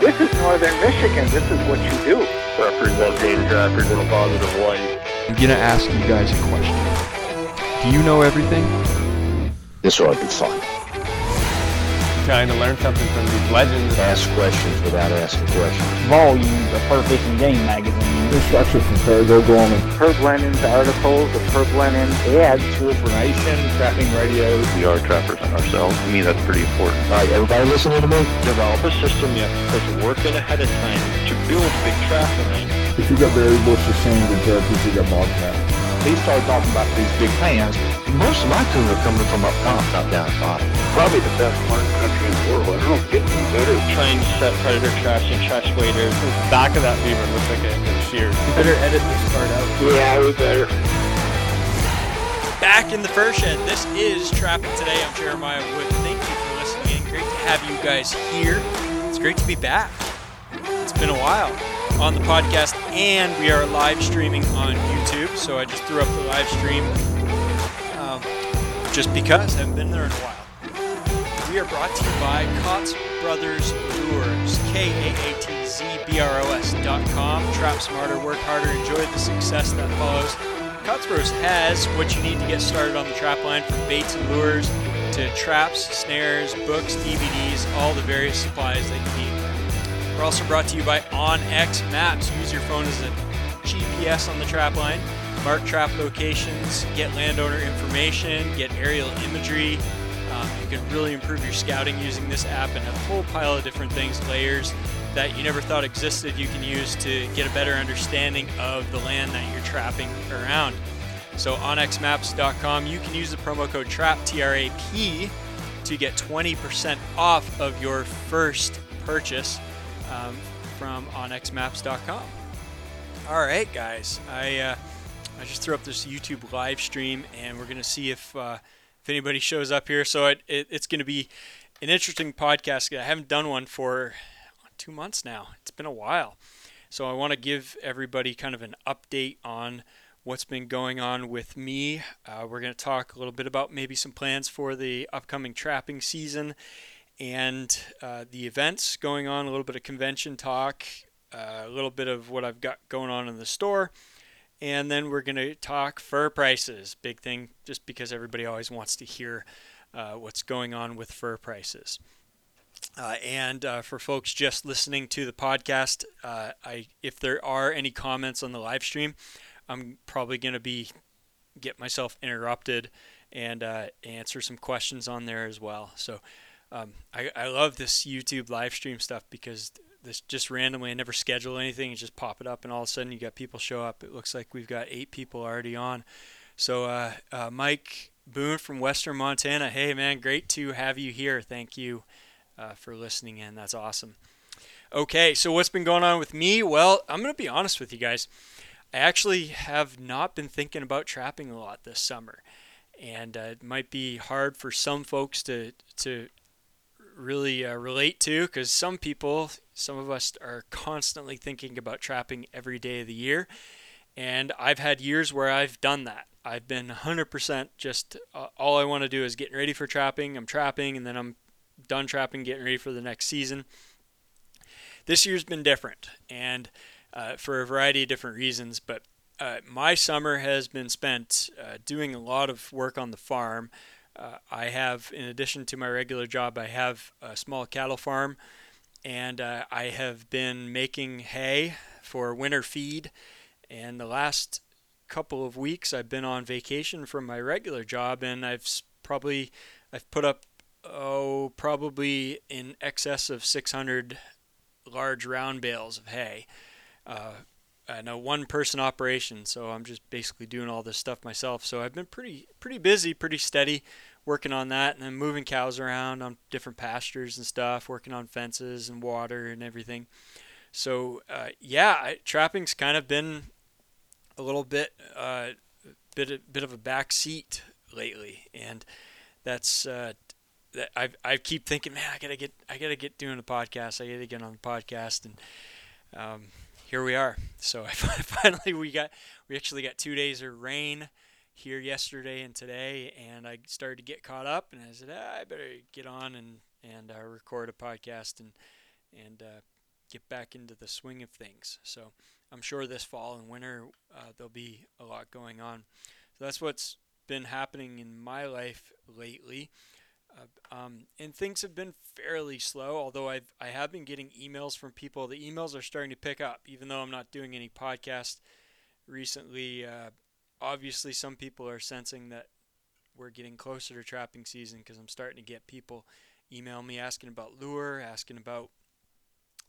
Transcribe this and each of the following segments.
This is northern Michigan. This is what you do. Representing trappers in a positive light. I'm gonna ask you guys a question. Do you know everything? This ought to be fun. Trying to learn something from these legends. Ask questions without asking questions. Volumes of Fur Fishing Game magazine. Instruction from Parago Gorman. Herb Lennon's articles, the Herb Lennon ads. True information, trapping radios. We are trappers on ourselves. To me, that's pretty important. All right, everybody listening to me? Develop a system you have to put the work in ahead of time to build big trap line. If you got variables, berry bushes, sand, and turkeys, you got bobcat. He started talking about these big pans. Most of my tuna are coming from up top, not down bottom. Probably the best marten country in the world. I don't get any better. Trying to set predator trash and trash waders. The back of that beaver looks like a, a shear. You better edit this part out. Yeah, we better. Back in the fur shed. This is Trapping Today. I'm Jeremiah Wood. Thank you for listening in. Great to have you guys here. It's great to be back. It's been a while on the podcast, and we are live streaming on YouTube. So I just threw up the live stream um, just because I haven't been there in a while. We are brought to you by Kaatz Brothers Lures, K A A T Z B R O S dot com. Trap smarter, work harder, enjoy the success that follows. Kaatz Bros has what you need to get started on the trap line from baits and lures to traps, snares, books, DVDs, all the various supplies that you need. We're also brought to you by OnX Maps. Use your phone as a GPS on the trap line. Mark trap locations, get landowner information, get aerial imagery. Um, you can really improve your scouting using this app and a whole pile of different things, layers that you never thought existed you can use to get a better understanding of the land that you're trapping around. So onxmaps.com, you can use the promo code TRAP, T-R-A-P, to get 20% off of your first purchase um, from onxmaps.com. All right, guys, I uh, I just threw up this YouTube live stream, and we're gonna see if uh, if anybody shows up here. So it, it it's gonna be an interesting podcast. I haven't done one for two months now. It's been a while, so I want to give everybody kind of an update on what's been going on with me. Uh, we're gonna talk a little bit about maybe some plans for the upcoming trapping season and uh, the events going on. A little bit of convention talk, uh, a little bit of what I've got going on in the store, and then we're going to talk fur prices. Big thing, just because everybody always wants to hear uh, what's going on with fur prices. Uh, and uh, for folks just listening to the podcast, uh, I if there are any comments on the live stream, I'm probably going to be get myself interrupted and answer some questions on there as well. So um, I, I love this YouTube live stream stuff because this just randomly I never schedule anything and just pop it up and all of a sudden you got people show up. It looks like we've got eight people already on. So uh, uh, Mike Boone from Western Montana, hey man, great to have you here. Thank you uh, for listening in. That's awesome. Okay, so what's been going on with me? Well, I'm going to be honest with you guys. I actually have not been thinking about trapping a lot this summer. And uh, it might be hard for some folks to, to really uh, relate to because some people, some of us are constantly thinking about trapping every day of the year. And I've had years where I've done that. I've been 100% just uh, all I want to do is getting ready for trapping. I'm trapping and then I'm done trapping, getting ready for the next season. This year's been different and uh, for a variety of different reasons, but uh, my summer has been spent uh, doing a lot of work on the farm. Uh, I have, in addition to my regular job, I have a small cattle farm, and uh, I have been making hay for winter feed. And the last couple of weeks, I've been on vacation from my regular job, and I've probably I've put up oh probably in excess of 600 large round bales of hay. Uh, and a one person operation so i'm just basically doing all this stuff myself so i've been pretty pretty busy pretty steady working on that and then moving cows around on different pastures and stuff working on fences and water and everything So uh, yeah, I, trapping's kind of been a little bit uh, bit a, bit of a back seat lately, and that's uh, that I I keep thinking, man, I gotta get I gotta get doing a podcast. I gotta get on the podcast, and um, here we are. So I finally we got we actually got two days of rain here yesterday and today, and I started to get caught up, and I said ah, I better get on and and uh, record a podcast and and uh, get back into the swing of things. So I'm sure this fall and winter uh, there'll be a lot going on. So that's what's been happening in my life lately. Uh, um, and things have been fairly slow, although I've I have been getting emails from people. The emails are starting to pick up, even though I'm not doing any podcast recently. Uh, obviously, some people are sensing that we're getting closer to trapping season because I'm starting to get people email me asking about lure, asking about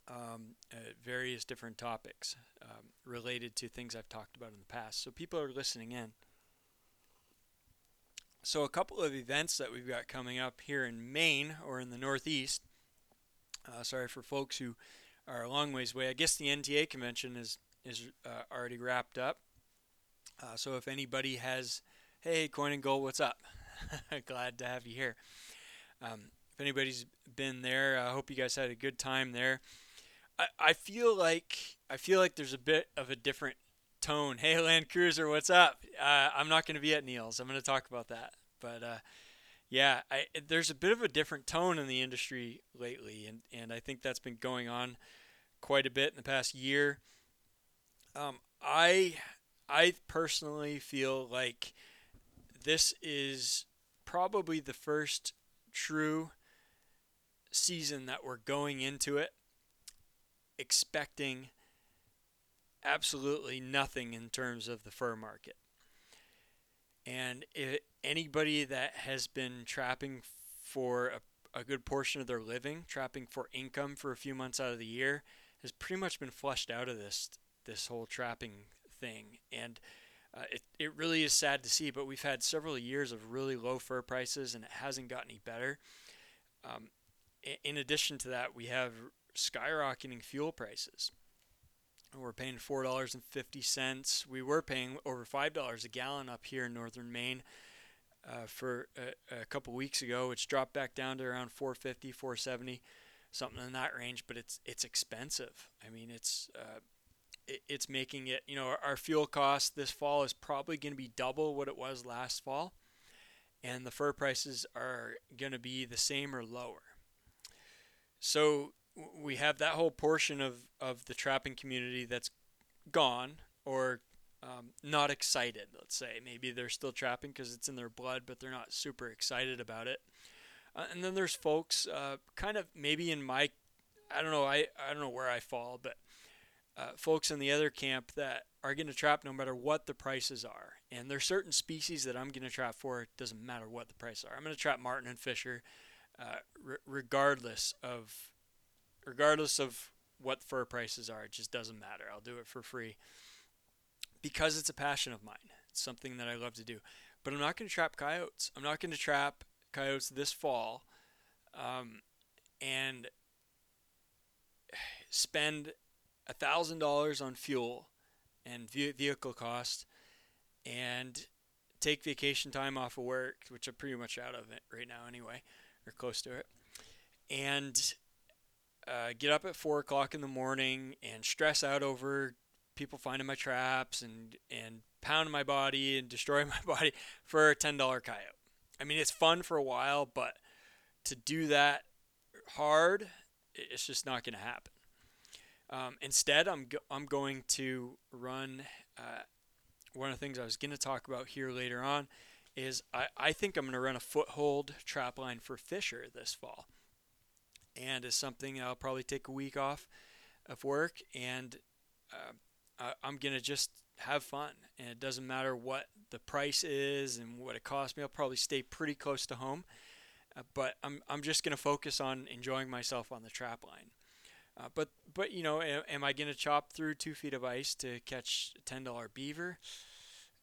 um, uh, various different topics um, related to things I've talked about in the past. So people are listening in. So, a couple of events that we've got coming up here in Maine or in the Northeast. Uh, sorry for folks who are a long ways away. I guess the NTA convention is is uh, already wrapped up. Uh, so, if anybody has, hey, Coin and Gold, what's up? Glad to have you here. Um, if anybody's been there, I hope you guys had a good time there. I, I feel like I feel like there's a bit of a different tone. Hey, Land Cruiser, what's up? Uh, I'm not going to be at Neil's. I'm going to talk about that. But uh, yeah, I, there's a bit of a different tone in the industry lately, and, and I think that's been going on quite a bit in the past year. Um, I I personally feel like this is probably the first true season that we're going into it expecting absolutely nothing in terms of the fur market. And anybody that has been trapping for a, a good portion of their living, trapping for income for a few months out of the year, has pretty much been flushed out of this this whole trapping thing. And uh, it, it really is sad to see, but we've had several years of really low fur prices and it hasn't gotten any better. Um, in addition to that, we have skyrocketing fuel prices. We're paying four dollars and fifty cents. We were paying over five dollars a gallon up here in northern Maine uh, for a, a, couple weeks ago. It's dropped back down to around 450, 470, something in that range. But it's it's expensive. I mean, it's uh, it, it's making it. You know, our, our fuel cost this fall is probably going to be double what it was last fall, and the fur prices are going to be the same or lower. So we have that whole portion of, of the trapping community that's gone or um, not excited, let's say. Maybe they're still trapping because it's in their blood, but they're not super excited about it. Uh, and then there's folks uh, kind of maybe in my, I don't know, I, I don't know where I fall, but uh, folks in the other camp that are going to trap no matter what the prices are. And there's certain species that I'm going to trap for. It doesn't matter what the prices are. I'm going to trap Marten and fisher uh, re- regardless of regardless of what fur prices are. It just doesn't matter. I'll do it for free because it's a passion of mine. It's something that I love to do. But I'm not going to trap coyotes. I'm not going to trap coyotes this fall um, and spend a thousand dollars on fuel and vehicle cost and take vacation time off of work, which I'm pretty much out of it right now anyway, or close to it, and uh, get up at four o'clock in the morning and stress out over people finding my traps and and pounding my body and destroying my body for a ten dollar coyote. I mean, it's fun for a while, but to do that hard, it's just not going to happen. Um, instead, I'm go- I'm going to run. Uh, one of the things I was going to talk about here later on is I, I think I'm going to run a foothold trap line for Fisher this fall and is something I'll probably take a week off of work and uh, I'm gonna just have fun and it doesn't matter what the price is and what it costs me I'll probably stay pretty close to home uh, but I'm, I'm just gonna focus on enjoying myself on the trap line. Uh, but but you know am, am I gonna chop through two feet of ice to catch a ten dollar beaver?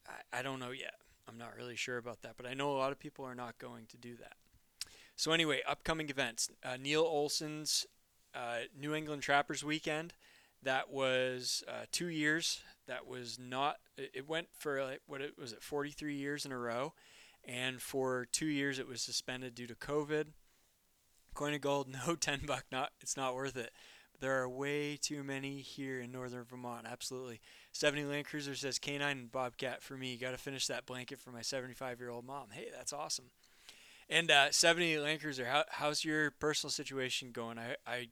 I, I don't know yet. I'm not really sure about that but I know a lot of people are not going to do that so anyway, upcoming events: uh, Neil Olson's uh, New England Trappers Weekend that was uh, two years. That was not. It went for like what it was it 43 years in a row, and for two years it was suspended due to COVID. Coin of gold, no 10 buck, not it's not worth it. There are way too many here in northern Vermont. Absolutely. 70 Land Cruiser says canine and bobcat for me. Got to finish that blanket for my 75 year old mom. Hey, that's awesome. And uh, 70 Land Cruiser, how, how's your personal situation going? I, I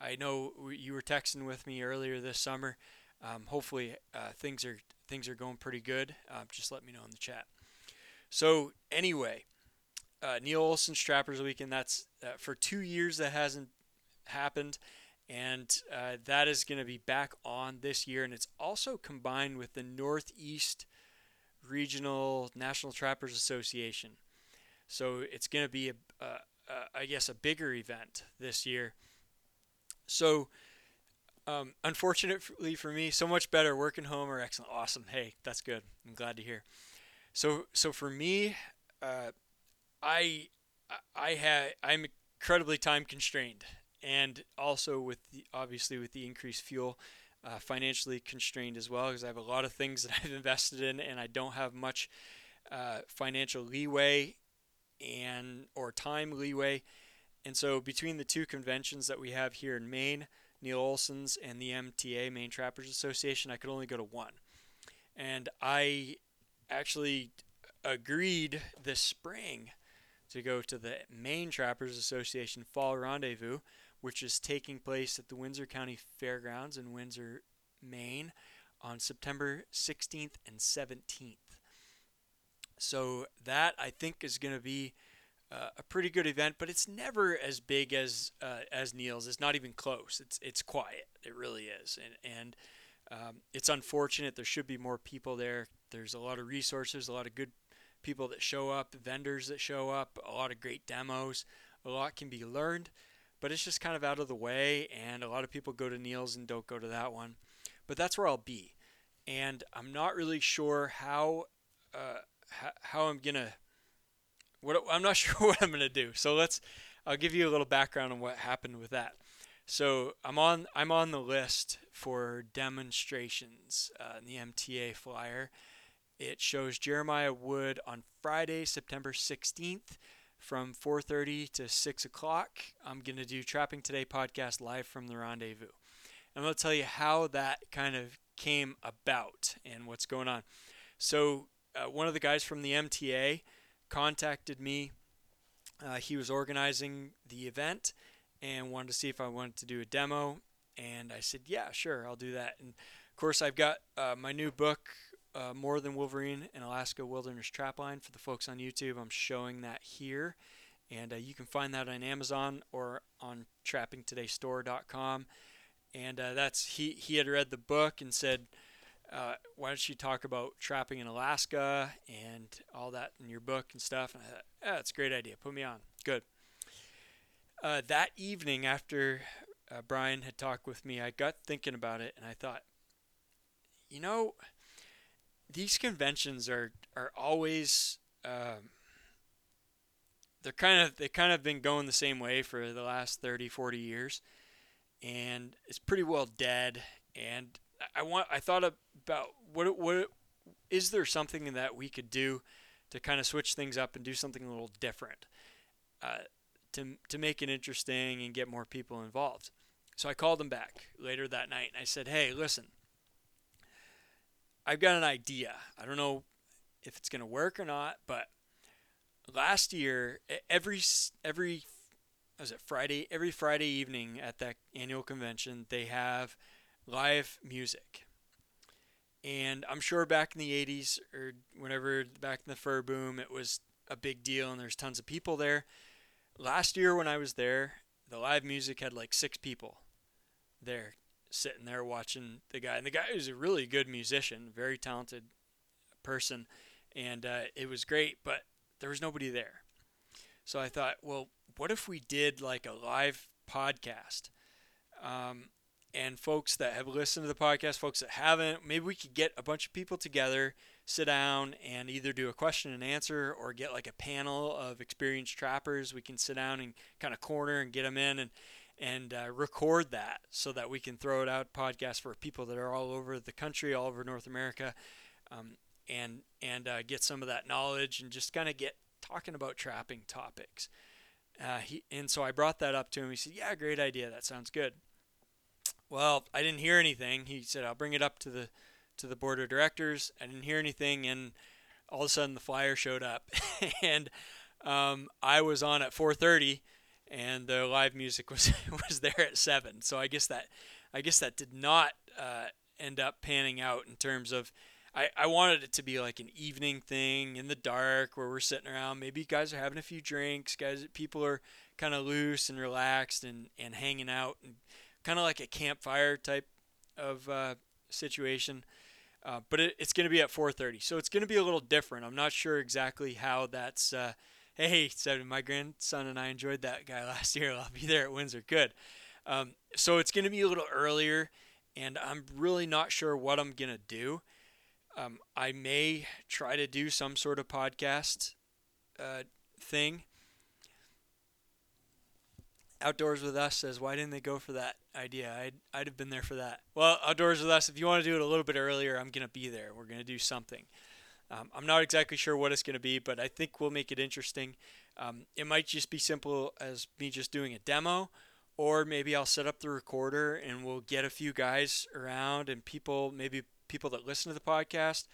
I know you were texting with me earlier this summer. Um, hopefully uh, things are things are going pretty good. Uh, just let me know in the chat. So anyway, uh, Neil Olson's Trappers Weekend. That's uh, for two years that hasn't happened, and uh, that is going to be back on this year. And it's also combined with the Northeast Regional National Trappers Association. So it's going to be a, I guess, a bigger event this year. So, um, unfortunately for me, so much better working home or excellent, awesome. Hey, that's good. I'm glad to hear. So, so for me, uh, I, I had, I'm incredibly time constrained, and also with the obviously with the increased fuel, uh, financially constrained as well because I have a lot of things that I've invested in, and I don't have much uh, financial leeway and or time leeway and so between the two conventions that we have here in Maine, Neil Olson's and the MTA, Maine Trappers Association, I could only go to one. And I actually agreed this spring to go to the Maine Trappers Association Fall Rendezvous, which is taking place at the Windsor County Fairgrounds in Windsor, Maine on September 16th and 17th. So that I think is going to be uh, a pretty good event, but it's never as big as uh, as Neil's. It's not even close. It's it's quiet. It really is, and and um, it's unfortunate. There should be more people there. There's a lot of resources, a lot of good people that show up, vendors that show up, a lot of great demos. A lot can be learned, but it's just kind of out of the way, and a lot of people go to Neil's and don't go to that one. But that's where I'll be, and I'm not really sure how uh, how, I'm gonna what I'm not sure what I'm to do. So let's I'll give you a little background on what happened with that. So I'm on I'm on the list for demonstrations uh, in the MTA flyer. It shows Jeremiah Wood on Friday, September 16th from 4:30 to 6 o'clock. I'm to do Trapping Today podcast live from the rendezvous. and to tell you how that kind of came about and what's going on. So uh, one of the guys from the MTA contacted me. Uh, he was organizing the event and wanted to see if I wanted to do a demo. And I said, yeah, sure, I'll do that. And of course, I've got uh, my new book, uh, Marten to Wolverine and Alaska Wilderness Trapline, for the folks on YouTube. I'm showing that here. And uh, you can find that on Amazon or on trappingtodaystore.com. And uh, that's he, he had read the book and said, uh, why don't you talk about trapping in Alaska and all that in your book and stuff? And I thought, yeah, that's a great idea. Put me on. Good. Uh, that evening, after uh, Brian had talked with me, I got thinking about it and I thought, you know, these conventions are are always um, they're kind of they kind of been going the same way for the last 30 40 years and it's pretty well dead and I want I thought about what what is there something that we could do to kind of switch things up and do something a little different uh, to to make it interesting and get more people involved. So I called him back later that night and I said, "Hey, listen, I've got an idea. I don't know if it's going to work or not, but last year every every was it Friday every Friday evening at that annual convention they have live music. And I'm sure back in the 80s or whenever back in the fur boom, it was a big deal and there's tons of people there. Last year when I was there, the live music had like six people there sitting there watching the guy. And the guy was a really good musician, very talented person. And uh, it was great, but there was nobody there. So I thought, well, what if we did like a live podcast? Um, and folks that have listened to the podcast, folks that haven't, maybe we could get a bunch of people together, sit down, and either do a question and answer or get like a panel of experienced trappers. We can sit down and kind of corner and get them in and and uh, record that so that we can throw it out podcast for people that are all over the country, all over North America, um, and and uh, get some of that knowledge and just kind of get talking about trapping topics. Uh, he, and so I brought that up to him. He said, "Yeah, great idea. That sounds good." Well, I didn't hear anything. He said, "I'll bring it up to the to the board of directors." I didn't hear anything, and all of a sudden the flyer showed up, and um, I was on at 4:30, and the live music was was there at seven. So I guess that I guess that did not uh, end up panning out in terms of. I, I wanted it to be like an evening thing in the dark where we're sitting around. Maybe guys are having a few drinks. Guys, people are kind of loose and relaxed and, and hanging out and kind of like a campfire type of uh, situation. Uh, but it, it's going to be at 4:30, so it's going to be a little different. I'm not sure exactly how that's. Uh, hey, said my grandson and I enjoyed that guy last year. I'll be there at Windsor. Good. Um, so it's going to be a little earlier, and I'm really not sure what I'm going to do. Um, I may try to do some sort of podcast uh, thing. Outdoors with Us says, why didn't they go for that idea? I'd, I'd have been there for that. Well, Outdoors with Us, if you want to do it a little bit earlier, I'm going to be there. We're going to do something. Um, I'm not exactly sure what it's going to be, but I think we'll make it interesting. Um, it might just be simple as me just doing a demo, or maybe I'll set up the recorder and we'll get a few guys around and people, maybe people that listen to the podcast,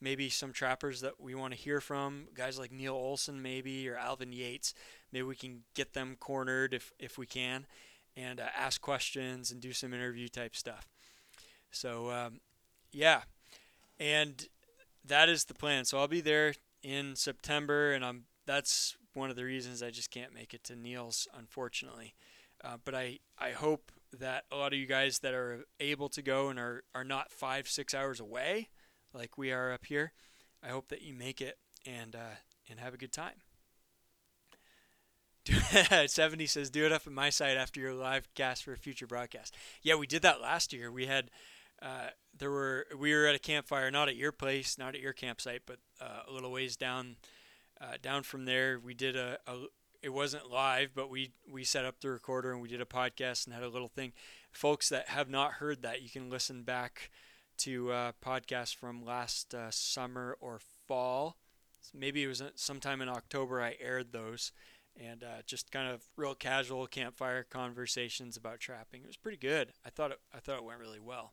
maybe some trappers that we want to hear from, guys like Neil Olson maybe or Alvin Yates. Maybe we can get them cornered if if we can, and uh, ask questions and do some interview type stuff. So um, yeah, and that is the plan. So I'll be there in September, and I'm that's one of the reasons I just can't make it to Neil's, unfortunately. Uh, but I, I hope that a lot of you guys that are able to go and are, are not five, six hours away, like we are up here, I hope that you make it and uh, and have a good time. 70 says, do it up at my site after your live cast for a future broadcast. Yeah, we did that last year. We had uh, there were we were at a campfire, not at your place, not at your campsite, but uh, a little ways down uh, down from there. We did a, a, it wasn't live, but we we set up the recorder and we did a podcast and had a little thing. Folks that have not heard that, you can listen back to uh, podcasts from last uh, summer or fall. Maybe it was sometime in October. I aired those and uh, just kind of real casual campfire conversations about trapping. It was pretty good. I thought it, I thought it went really well.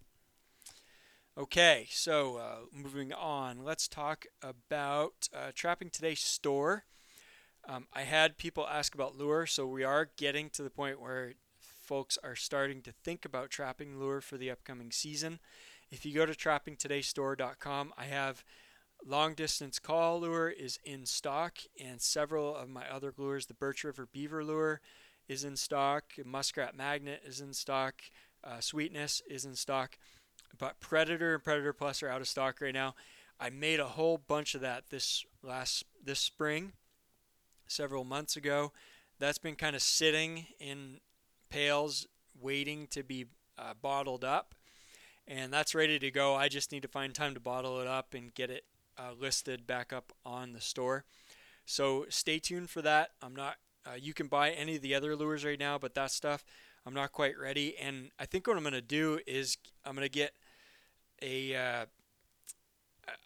Okay, so uh, moving on, let's talk about uh, Trapping Today store. Um, I had people ask about lure, so we are getting to the point where folks are starting to think about trapping lure for the upcoming season. If you go to trappingtodaystore.com, I have long distance call lure is in stock, and several of my other lures, the Birch River Beaver lure is in stock, Muskrat Magnet is in stock, uh, Sweetness is in stock. But Predator and Predator Plus are out of stock right now. I made a whole bunch of that this last this spring, several months ago. That's been kind of sitting in pails, waiting to be uh, bottled up, and that's ready to go. I just need to find time to bottle it up and get it uh, listed back up on the store. So stay tuned for that. I'm not. Uh, you can buy any of the other lures right now, but that stuff I'm not quite ready. And I think what I'm to do is I'm to get a uh,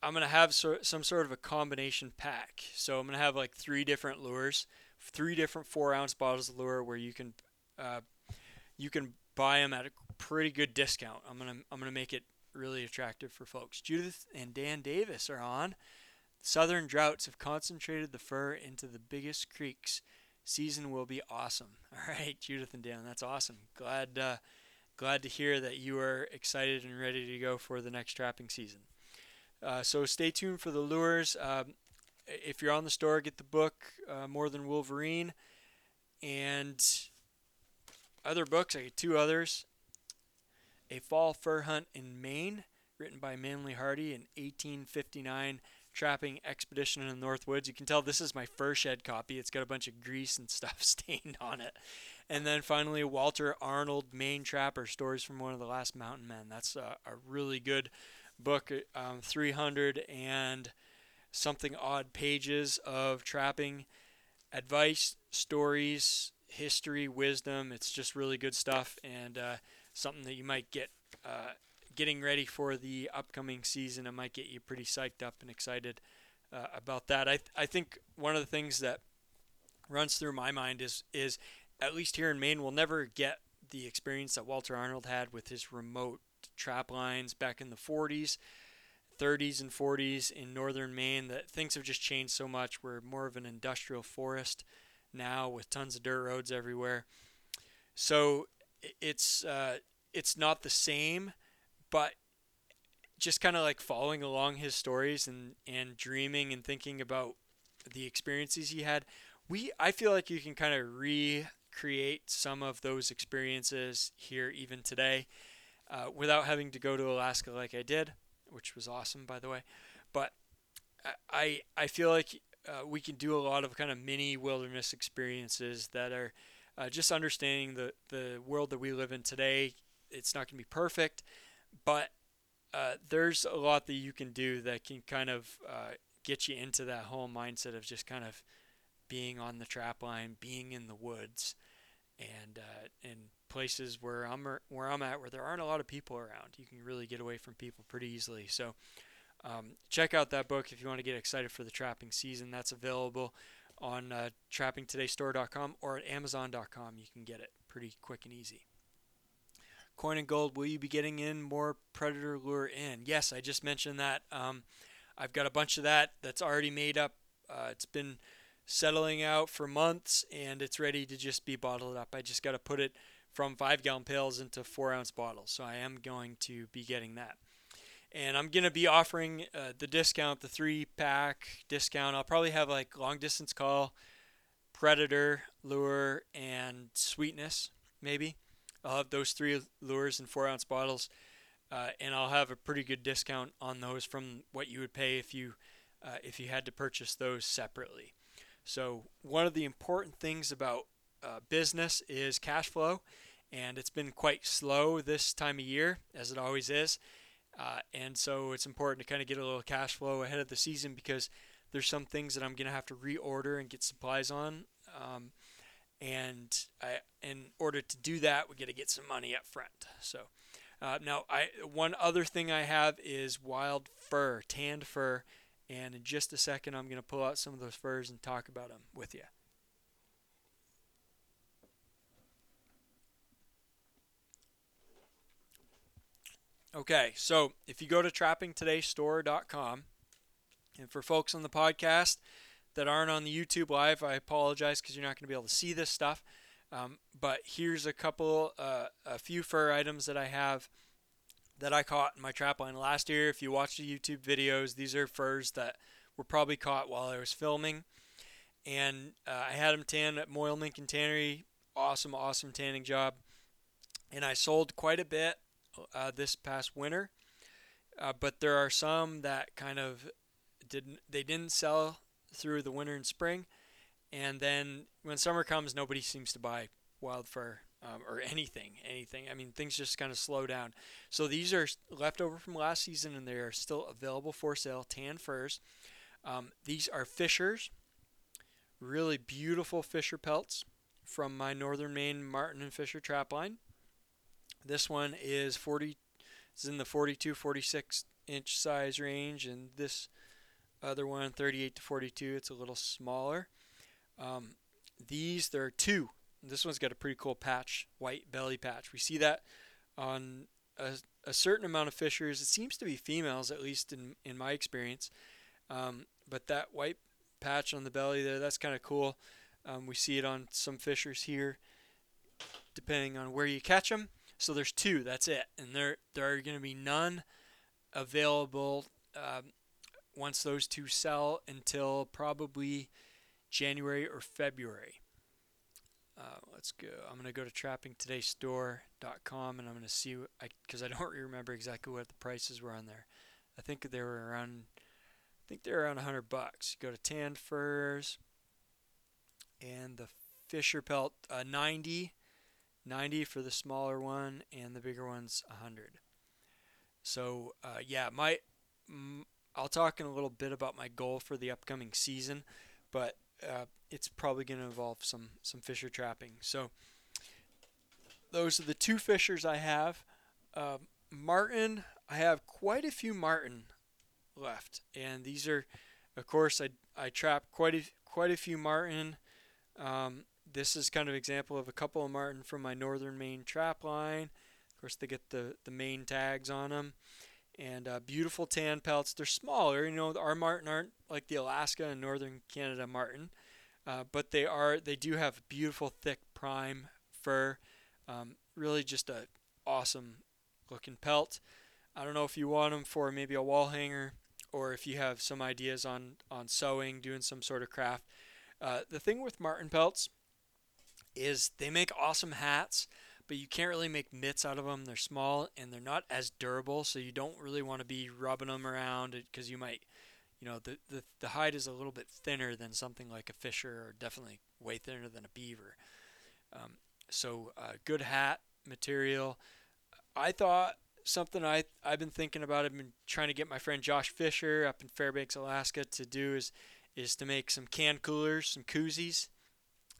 I'm gonna have so, some sort of a combination pack. So I'm gonna have like three different lures, three different four ounce bottles of lure where you can uh, you can buy them at a pretty good discount. I'm gonna I'm gonna make it really attractive for folks. Judith and Dan Davis are on. Southern droughts have concentrated the fur into the biggest creeks. Season will be awesome. All right, Judith and Dan, that's awesome. Glad uh, glad to hear that you are excited and ready to go for the next trapping season. Uh, so stay tuned for the lures. Um, if you're on the store, get the book uh, Marten to Wolverine and other books. I get two others. A Fall Fur Hunt in Maine, written by Manly Hardy in 1859 trapping expedition in the North Woods. You can tell this is my fur shed copy. It's got a bunch of grease and stuff stained on it. And then finally, Walter Arnold, Maine Trapper, Stories from One of the Last Mountain Men. That's a, a really good book, um, 300 and something odd pages of trapping advice, stories, history, wisdom. It's just really good stuff and uh, something that you might get uh, getting ready for the upcoming season. It might get you pretty psyched up and excited uh, about that. I, th- I think one of the things that runs through my mind is is at least here in Maine, we'll never get the experience that Walter Arnold had with his remote trap lines back in the 40s. 30s and 40s in northern Maine that things have just changed so much. We're more of an industrial forest now with tons of dirt roads everywhere. So it's uh, it's not the same, but just kind of like following along his stories and and dreaming and thinking about the experiences he had. We I feel like you can kind of recreate some of those experiences here even today uh, without having to go to Alaska like I did which was awesome, by the way. But I I feel like uh, we can do a lot of kind of mini wilderness experiences that are uh, just understanding the the world that we live in today. It's not going to be perfect, but uh, there's a lot that you can do that can kind of uh, get you into that whole mindset of just kind of being on the trap line, being in the woods, and uh, and places where I'm where I'm at where there aren't a lot of people around. You can really get away from people pretty easily. So um, check out that book if you want to get excited for the trapping season. That's available on uh, trappingtodaystore.com or at amazon.com. You can get it pretty quick and easy. Coin and gold, will you be getting in more predator lure in? Yes, I just mentioned that. Um, I've got a bunch of that that's already made up. Uh, it's been settling out for months and it's ready to just be bottled up. I just got to put it from five gallon pails into four ounce bottles. So I am going to be getting that. And I'm to be offering uh, the discount, the three pack discount. I'll probably have like long distance call, predator, lure, and sweetness, maybe. I'll have those three lures in four ounce bottles. Uh, and I'll have a pretty good discount on those from what you would pay if you uh, if you had to purchase those separately. So one of the important things about uh, business is cash flow, and it's been quite slow this time of year, as it always is. Uh, and so it's important to kind of get a little cash flow ahead of the season because there's some things that I'm going to have to reorder and get supplies on. Um, and I, in order to do that, we got to get some money up front. So uh, now, I one other thing I have is wild fur, tanned fur, and in just a second, I'm going to pull out some of those furs and talk about them with you. Okay, so if you go to trappingtodaystore.com, and for folks on the podcast that aren't on the YouTube live, I apologize because you're not going to be able to see this stuff. Um, but here's a couple, uh, a few fur items that I have that I caught in my trap line last year. If you watch the YouTube videos, these are furs that were probably caught while I was filming. And uh, I had them tanned at Moyle Mink Tannery. Awesome, awesome tanning job. And I sold quite a bit uh, this past winter. Uh, but there are some that kind of didn't they didn't sell through the winter and spring, and then when summer comes, nobody seems to buy wild fur um, or anything, anything. I mean, things just kind of slow down. So these are leftover from last season, and they are still available for sale. Tan furs. Um, these are Fishers, really beautiful Fisher pelts from my Northern Maine Marten and Fisher trap line. This one is 40, it's in the 42, 46 inch size range, and this other one 38 to 42. It's a little smaller. Um, these there are two. This one's got a pretty cool patch, white belly patch. We see that on a, a certain amount of fishers. It seems to be females, at least in in my experience. Um, but that white patch on the belly there, that's kind of cool. Um, we see it on some fishers here, depending on where you catch them. So there's two. That's it, and there there are going to be none available um, once those two sell until probably January or February. Uh, let's go. I'm going to go to trappingtodaystore.com and I'm going to see because I, I, don't remember exactly what the prices were on there. I think they were around. I think they're around 100 bucks. Go to tan furs and the Fisher pelt uh, 90 90 for the smaller one, and the bigger one's 100. So uh, yeah, my mm, I'll talk in a little bit about my goal for the upcoming season, but uh, it's probably going to involve some some fisher trapping. So those are the two fishers I have. Uh, marten, I have quite a few marten left, and these are, of course, I I trap quite a quite a few marten. Um, this is kind of example of a couple of marten from my northern Maine trap line. Of course, they get the the Maine tags on them, and uh, beautiful tan pelts. They're smaller, you know. Our marten aren't like the Alaska and northern Canada marten, uh, but they are. They do have beautiful thick prime fur. Um, really, just a awesome looking pelt. I don't know if you want them for maybe a wall hanger or if you have some ideas on on sewing, doing some sort of craft. Uh, the thing with marten pelts is they make awesome hats, but you can't really make mitts out of them. They're small and they're not as durable, so you don't really want to be rubbing them around because you might, you know, the, the the hide is a little bit thinner than something like a fisher, or definitely way thinner than a beaver. Um, so uh, good hat material. I thought something I I've been thinking about. I've been trying to get my friend Josh Fisher up in Fairbanks, Alaska, to do is is to make some can coolers, some koozies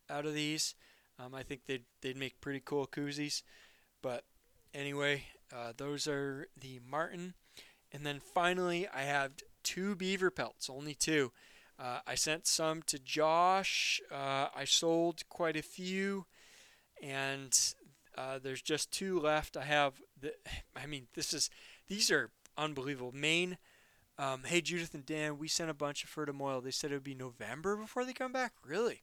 out of these. Um, I think they'd they'd make pretty cool koozies. But anyway, uh, those are the marten, and then finally I have two beaver pelts, only two. Uh, I sent some to Josh. Uh, I sold quite a few, and uh, there's just two left. I have the. I mean, this is these are unbelievable. Maine. Um, hey Judith and Dan, we sent a bunch of fur to Moyle. They said it would be November before they come back. Really?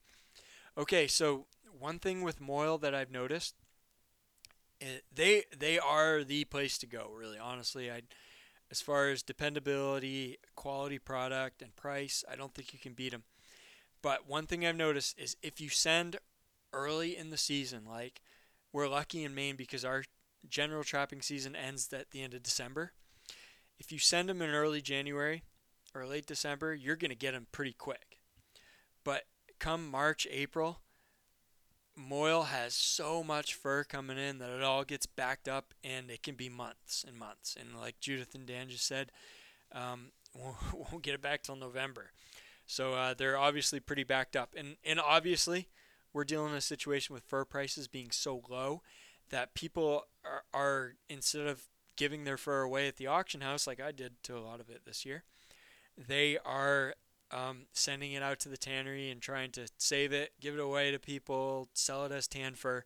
Okay, so one thing with Moyle that I've noticed, eh, they they are the place to go. Really, honestly, I as far as dependability, quality product, and price, I don't think you can beat them. But one thing I've noticed is if you send early in the season, like we're lucky in Maine because our general trapping season ends at the end of December. If you send them in early January or late December, you're going to get them pretty quick. But come March, April, Moyle has so much fur coming in that it all gets backed up and it can be months and months. And like Judith and Dan just said, um, won't get it back till November. So uh, they're obviously pretty backed up. And, and obviously, we're dealing in a situation with fur prices being so low that people are, are instead of giving their fur away at the auction house like I did to a lot of it this year, they are um, sending it out to the tannery and trying to save it, give it away to people, sell it as tan fur.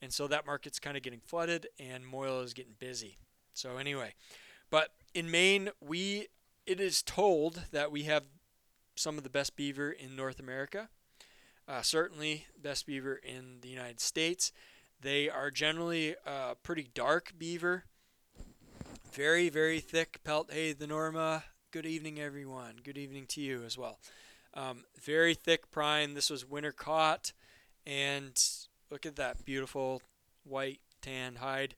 And so that market's kind of getting flooded and Moyle is getting busy. So anyway, but in Maine, we it is told that we have some of the best beaver in North America. Uh, certainly, best beaver in the United States. They are generally uh, pretty dark beaver, very very thick pelt. Hey, the Norma. Good evening, everyone. Good evening to you as well. Um, very thick prime. This was winter caught, and look at that beautiful white tan hide.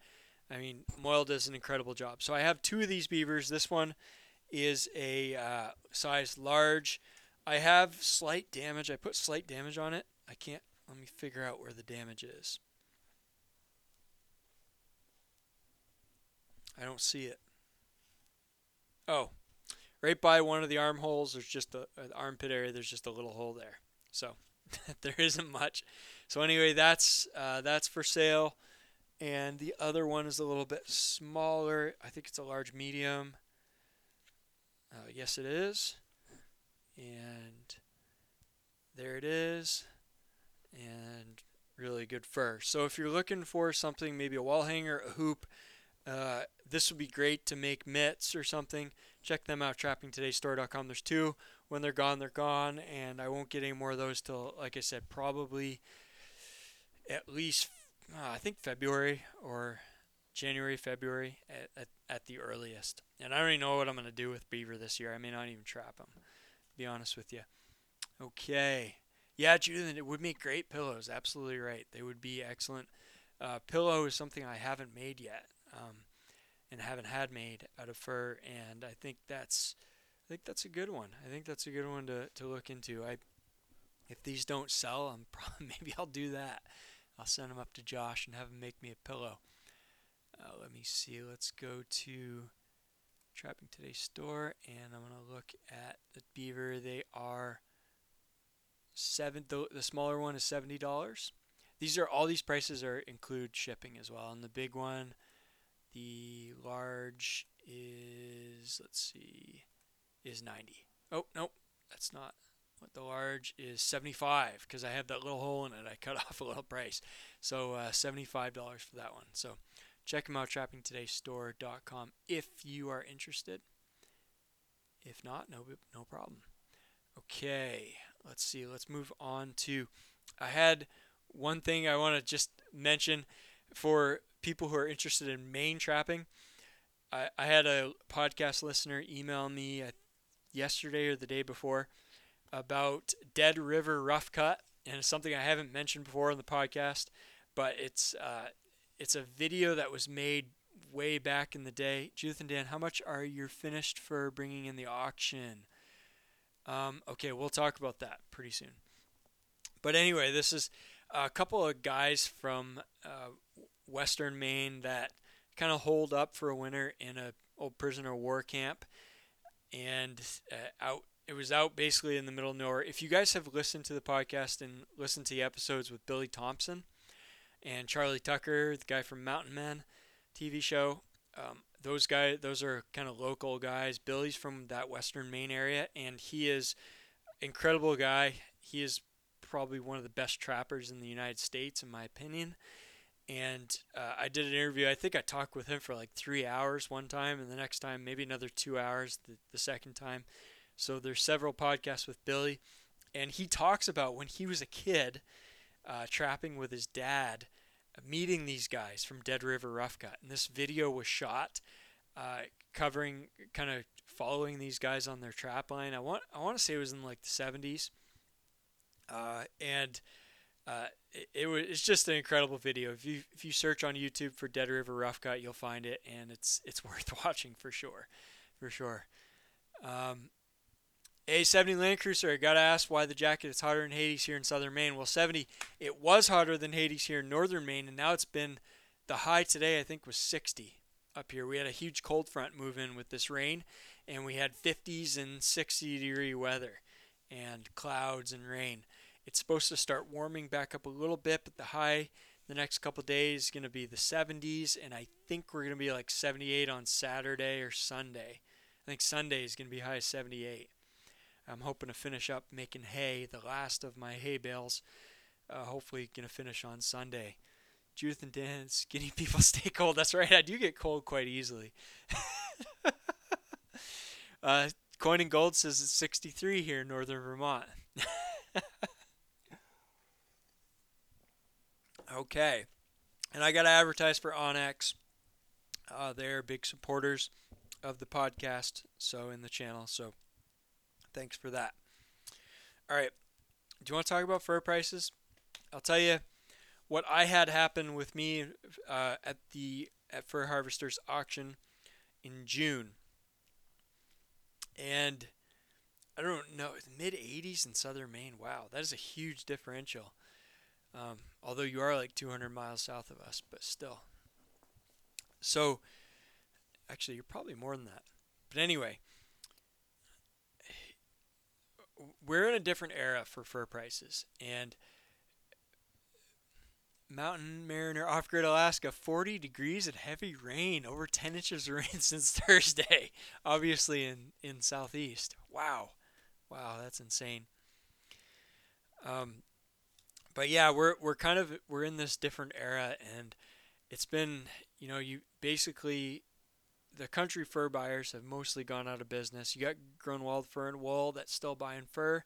I mean, Moyle does an incredible job. So I have two of these beavers. This one is a uh, size large. I have slight damage. I put slight damage on it. I can't. Let me figure out where the damage is. I don't see it. Oh, right by one of the armholes, there's just an armpit area. There's just a little hole there. So there isn't much. So anyway, that's uh, that's for sale. And the other one is a little bit smaller. I think it's a large medium. Uh, yes, it is. And there it is. And really good fur. So if you're looking for something, maybe a wall hanger, a hoop, uh, this would be great to make mitts or something. Check them out, trappingtodaystore.com. There's two. When they're gone, they're gone, and I won't get any more of those till, like I said, probably at least uh, I think February or January, February at, at, at, the earliest. And I don't even know what I'm going to do with beaver this year. I may not even trap them, be honest with you. Okay. Yeah, Judith, it would make great pillows. Absolutely right. They would be excellent. Uh, pillow is something I haven't made yet. Um, and haven't had made out of fur, and I think that's I think that's a good one. I think that's a good one to, to look into. I if these don't sell, I'm probably maybe I'll do that. I'll send them up to Josh and have him make me a pillow. Uh, let me see. Let's go to Trapping Today store, and I'm gonna look at the beaver. They are seven. The, the smaller one is seventy dollars. These are all these prices are include shipping as well. And the big one, the large is let's see, is ninety. Oh nope, that's not. What the large is seventy five because I have that little hole in it. I cut off a little price, so uh, seventy five dollars for that one. So check them out, trappingtodaystore.com if you are interested. If not, no no problem. Okay, let's see. Let's move on to. I had one thing I want to just mention for people who are interested in Maine trapping. I, I had a podcast listener email me uh, yesterday or the day before about Dead River Rough Cut, and it's something I haven't mentioned before on the podcast, but it's uh, it's a video that was made way back in the day. Judith and Dan, how much are you finished for bringing in the auction? Um, okay, we'll talk about that pretty soon. But anyway, this is a couple of guys from uh, Western Maine that kind of holed up for a winter in a old prisoner war camp, and uh, out. It was out basically in the middle of nowhere. If you guys have listened to the podcast and listened to the episodes with Billy Thompson and Charlie Tucker, the guy from Mountain Men TV show, um, those guys, those are kind of local guys. Billy's from that Western Maine area, and he is incredible guy. He is probably one of the best trappers in the United States, in my opinion. And uh, I did an interview. I think I talked with him for like three hours one time, and the next time maybe another two hours. The, the second time, so there's several podcasts with Billy, and he talks about when he was a kid, uh, trapping with his dad, meeting these guys from Dead River Rough Cut. And this video was shot, uh, covering, kind of following these guys on their trap line. I want I want to say it was in like the 70s, uh, and uh, it, it, was it's just an incredible video. If you if you search on YouTube for Dead River Rough Cut, you'll find it, and it's it's worth watching for sure, for sure. Um, a 70 Land Cruiser, I gotta ask why the jacket is hotter than Hades here in southern Maine. Well, 70, it was hotter than Hades here in northern Maine, and now it's been the high today, I think, was 60 up here. We had a huge cold front move in with this rain, and we had 50s and 60 degree weather and clouds and rain. It's supposed to start warming back up a little bit, but the high the next couple days is going to be the 70s, and I think we're going to be like 78 on Saturday or Sunday. I think Sunday is going to be high 78. I'm hoping to finish up making hay, the last of my hay bales. Uh, hopefully, going to finish on Sunday. Judith and Dan, skinny people stay cold. That's right, I do get cold quite easily. uh, Coin and Gold says it's 63 here in northern Vermont. okay. And I got to advertise for onX. Uh, they're big supporters of the podcast, so in the channel. So Thanks for that. All right. Do you want to talk about fur prices? I'll tell you what I had happen with me uh, at the at Fur Harvesters auction in June. And I don't know, mid 80s in southern Maine. Wow, that is a huge differential. Um, although you are like 200 miles south of us, but still. So, actually, you're probably more than that. But anyway, we're in a different era for fur prices, and Mountain Mariner Off Grid Alaska, 40 degrees and heavy rain, over 10 inches of rain since Thursday, obviously in, in Southeast. Wow. Wow, that's insane. Um, but yeah, we're, we're kind of, we're in this different era and it's been, you know, you basically the country fur buyers have mostly gone out of business. You got Groenewold Fur and Wool that's still buying fur,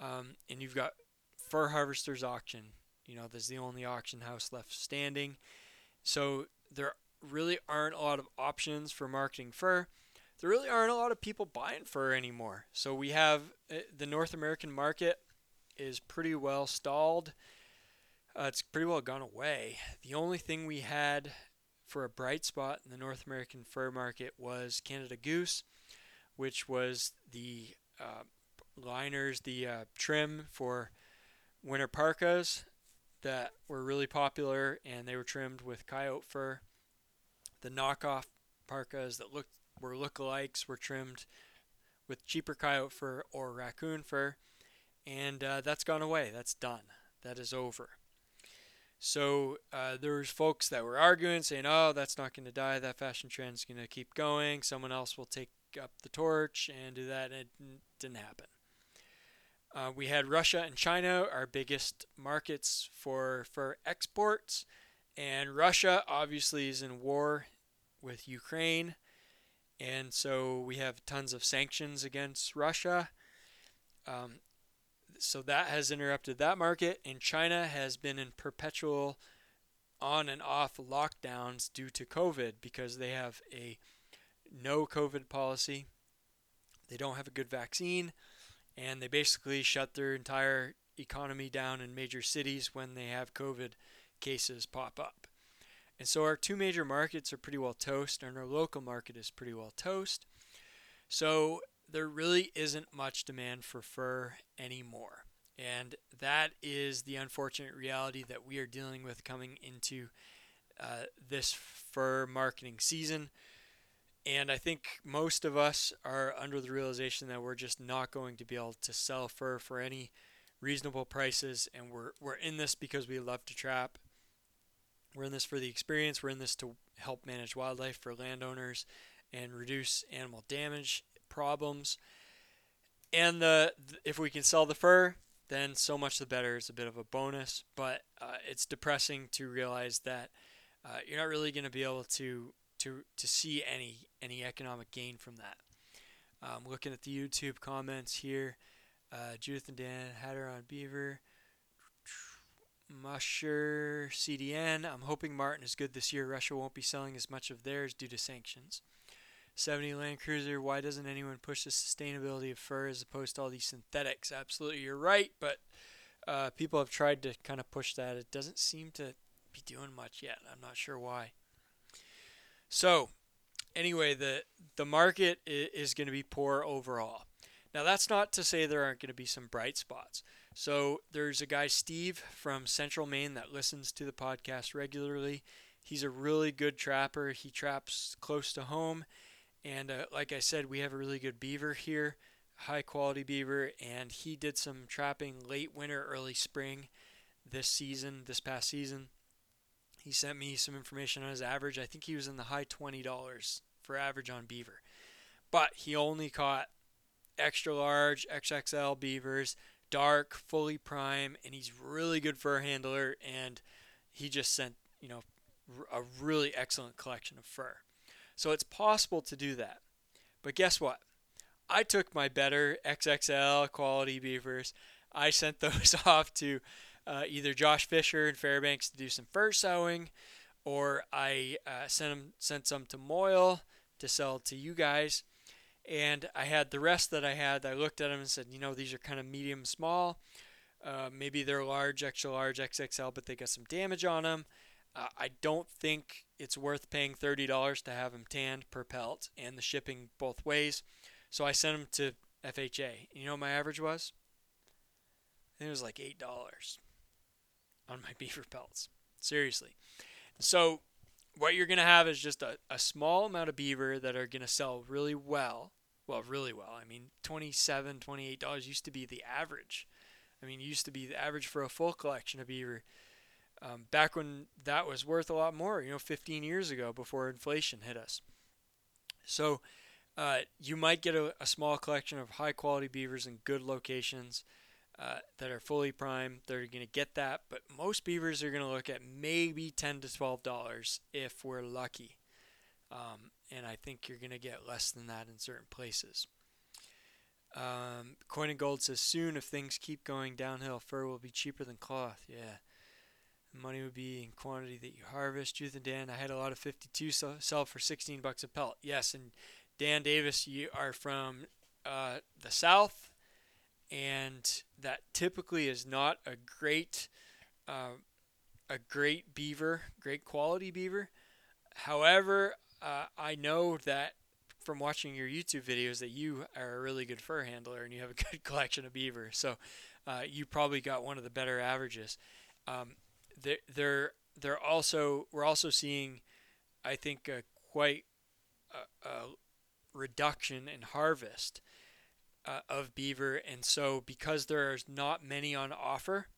um, and you've got Fur Harvesters Auction. You know, there's the only auction house left standing. So there really aren't a lot of options for marketing fur. There really aren't a lot of people buying fur anymore. So we have uh, the North American market is pretty well stalled. Uh, it's pretty well gone away. The only thing we had for a bright spot in the North American fur market was Canada Goose, which was the uh, liners, the uh, trim for winter parkas that were really popular, and they were trimmed with coyote fur. The knockoff parkas that looked were lookalikes were trimmed with cheaper coyote fur or raccoon fur, and uh, that's gone away. That's done. That is over. So uh, there was folks that were arguing, saying, "Oh, that's not going to die. That fashion trend is going to keep going. Someone else will take up the torch and do that." And it didn't happen. Uh, we had Russia and China, our biggest markets for for exports, and Russia obviously is in war with Ukraine, and so we have tons of sanctions against Russia. Um, so that has interrupted that market, and China has been in perpetual on and off lockdowns due to COVID because they have a no COVID policy. They don't have a good vaccine, and they basically shut their entire economy down in major cities when they have COVID cases pop up. And so our two major markets are pretty well toast, and our local market is pretty well toast. So there really isn't much demand for fur anymore. And that is the unfortunate reality that we are dealing with coming into uh, this fur marketing season. And I think most of us are under the realization that we're just not going to be able to sell fur for any reasonable prices. And we're, we're in this because we love to trap. We're in this for the experience. We're in this to help manage wildlife for landowners and reduce animal damage problems. And the if we can sell the fur, then so much the better. It's a bit of a bonus, but uh, it's depressing to realize that uh, you're not really going to be able to to to see any any economic gain from that. Um, looking at the YouTube comments here, uh, Judith and Dan had her on Beaver. Musher CDN. I'm hoping Marten is good this year. Russia won't be selling as much of theirs due to sanctions. 70 Land Cruiser. Why doesn't anyone push the sustainability of fur as opposed to all these synthetics? Absolutely, you're right, but uh, people have tried to kind of push that. It doesn't seem to be doing much yet. I'm not sure why. So, anyway, the the market is going to be poor overall. Now, that's not to say there aren't going to be some bright spots. So, there's a guy, Steve, from Central Maine that listens to the podcast regularly. He's a really good trapper. He traps close to home and uh, like I said, we have a really good beaver here, high quality beaver, and he did some trapping late winter, early spring this season, this past season. He sent me some information on his average. I think he was in the high $20 for average on beaver. But he only caught extra large, XXL beavers, dark, fully prime, and he's really good fur handler. And he just sent, you know, a really excellent collection of fur. So it's possible to do that. But guess what? I took my better XXL quality beavers. I sent those off to uh, either Josh Fisher in Fairbanks to do some fur sewing, or I uh, sent them sent some to Moyle to sell to you guys. And I had the rest that I had. I looked at them and said, you know, these are kind of medium small. Uh, maybe they're large, extra large, XXL, but they got some damage on them. Uh, I don't think it's worth paying $30 to have them tanned per pelt and the shipping both ways. So I sent them to FHA. You know what my average was? It was like $8 on my beaver pelts. Seriously. So what you're going to have is just a, a small amount of beaver that are going to sell really well. Well, really well. I mean, $27, $28 used to be the average. I mean, used to be the average for a full collection of beaver um, back when that was worth a lot more, you know, 15 years ago before inflation hit us. So uh, you might get a, a, small collection of high quality beavers in good locations uh, that are fully prime. They're going to get that, but most beavers are going to look at maybe 10 to 12 dollars if we're lucky. Um, and I think you're going to get less than that in certain places. Um, Coin and Gold says soon if things keep going downhill, fur will be cheaper than cloth. Yeah. Money would be in quantity that you harvest. Judith and Dan, I had a lot of 52 sell for 16 bucks a pelt. Yes, and Dan Davis, you are from uh, the South, and that typically is not a great, uh, a great beaver, great quality beaver. However, uh, I know that from watching your YouTube videos that you are a really good fur handler and you have a good collection of beaver. So uh, you probably got one of the better averages. Um, they're they're they're also we're also seeing, I think, a quite a, a reduction in harvest. uh, of beaver, and so because there's not many on offer,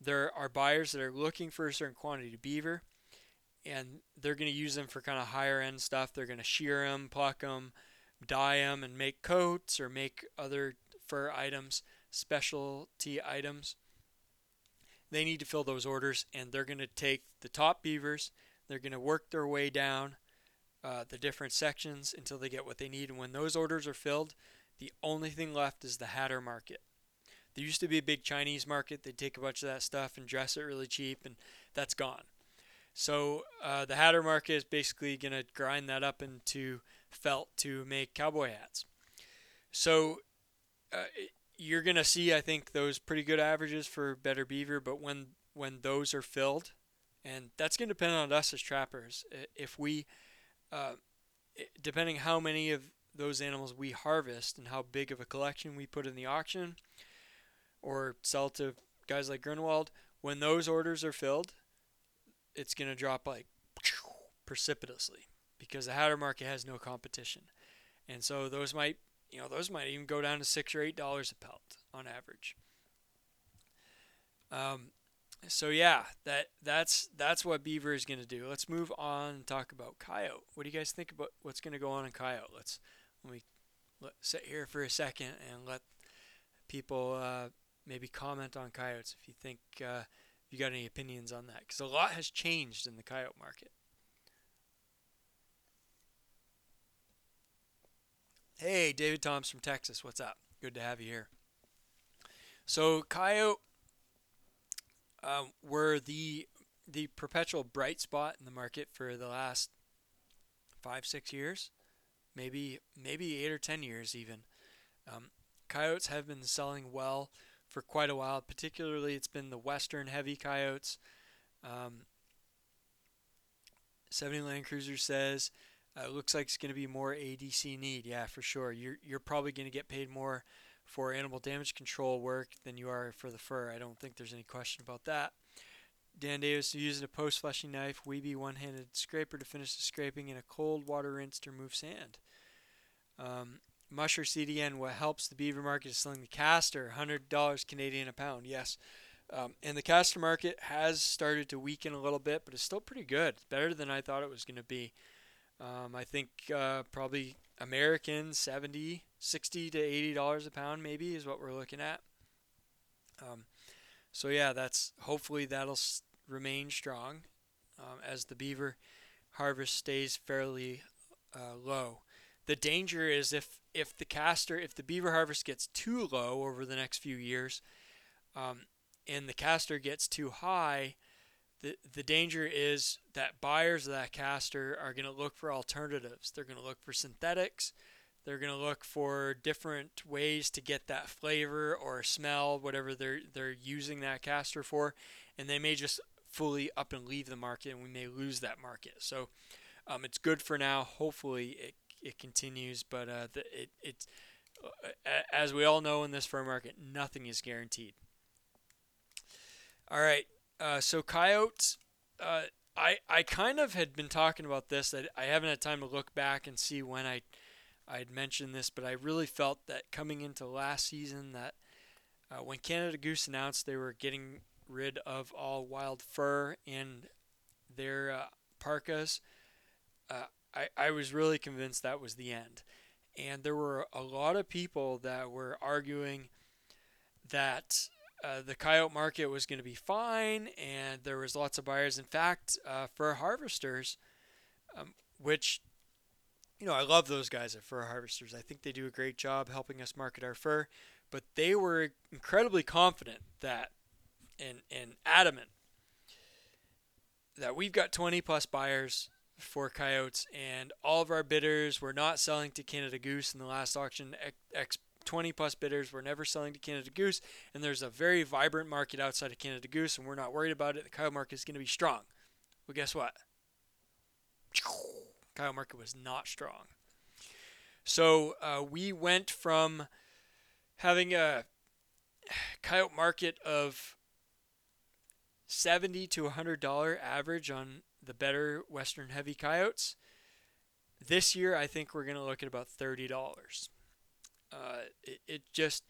there are buyers that are looking for a certain quantity of beaver, and they're going to use them for kind of higher end stuff. They're going to shear them, pluck them, dye them, and make coats or make other fur items, specialty items. They need to fill those orders, and they're going to take the top beavers. They're going to work their way down uh, the different sections until they get what they need. And when those orders are filled, the only thing left is the hatter market. There used to be a big Chinese market. They'd take a bunch of that stuff and dress it really cheap, and that's gone. So uh, the hatter market is basically going to grind that up into felt to make cowboy hats. So uh, you're to see, I think, those pretty good averages for better beaver. But when when those are filled, and that's to depend on us as trappers. If we, uh, depending how many of those animals we harvest and how big of a collection we put in the auction, or sell to guys like Groenewold, when those orders are filled, it's to drop like precipitously because the hatter market has no competition. And so those might, you know, those might even go down to 6 or 8 dollars a pelt on average. Um so yeah, that that's that's what beaver is going to do. Let's move on and talk about coyote. What do you guys think about what's going to go on in coyote? Let's let me let, sit here for a second and let people uh, maybe comment on coyotes if you think uh, you got any opinions on that because a lot has changed in the coyote market. Hey, David Toms from Texas. What's up? Good to have you here. So coyote um, were the the perpetual bright spot in the market for the last five six years, maybe maybe eight or ten years even. Um, coyotes have been selling well for quite a while. Particularly, it's been the western heavy coyotes. Um, 70 Land Cruiser says uh, it looks like it's going to be more ADC need. Yeah, for sure. You're you're probably going to get paid more for animal damage control work than you are for the fur. I don't think there's any question about that. Dan Davis using a post flushing knife, Weeby one handed scraper to finish the scraping, and a cold water rinse to remove sand. Um, Musher CDN, what helps the beaver market is selling the castor, $100 Canadian a pound. Yes. Um, and the castor market has started to weaken a little bit, but it's still pretty good. It's better than I thought it was going to be. Um, I think uh, probably American 70, 60 to 80 dollars a pound maybe is what we're looking at. Um, so yeah, that's hopefully that'll s- remain strong um, as the beaver harvest stays fairly uh, low. The danger is if if the castor, if the beaver harvest gets too low over the next few years, um, and the castor gets too high, the the danger is that buyers of that castor are going to look for alternatives. They're going to look for synthetics. They're going to look for different ways to get that flavor or smell, whatever they're they're using that castor for, and they may just fully up and leave the market, and we may lose that market. So um, it's good for now. Hopefully it it continues, but uh, the, it it uh, as we all know in this fur market, nothing is guaranteed. All right, uh, so coyotes. Uh, I I kind of had been talking about this. That I haven't had time to look back and see when I I'd mentioned this, but I really felt that coming into last season that uh, when Canada Goose announced they were getting rid of all wild fur in their uh, parkas, uh, I, I was really convinced that was the end. And there were a lot of people that were arguing that uh, the coyote market was going to be fine and there was lots of buyers. In fact, uh, fur harvesters, um, which, you know, I love those guys at Fur Harvesters. I think they do a great job helping us market our fur, but they were incredibly confident that and, and adamant that we've got 20 plus buyers for coyotes, and all of our bidders were not selling to Canada Goose in the last auction. X 20 plus bidders were never selling to Canada Goose, and there's a very vibrant market outside of Canada Goose, and we're not worried about it. The coyote market is going to be strong. Well, guess what? Coyote market was not strong. So uh, we went from having a coyote market of 70 to $100 average on the better Western heavy coyotes. This year, I think we're going to look at about $30. Uh, it, it just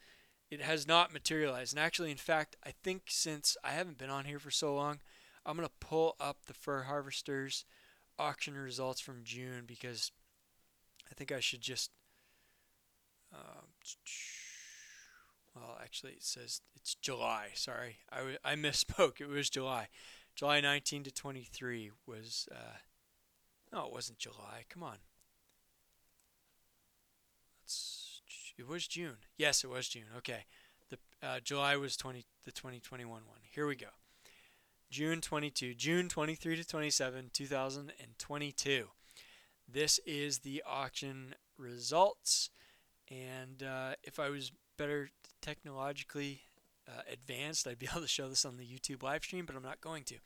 it has not materialized. And actually, in fact, I think since I haven't been on here for so long, I'm gonna pull up the fur harvesters auction results from June because I think I should just. Um, well, actually, it says it's July. Sorry, I, w- I misspoke. It was July. July 19 to 23 was. Uh, no, it wasn't July. Come on. Let's, it was June. Yes, it was June. Okay. The uh, July was 20 the 2021 one. Here we go. June 22, June 23 to 27, 2022. This is the auction results. And uh, if I was better technologically uh, advanced, I'd be able to show this on the YouTube live stream, but I'm not going to.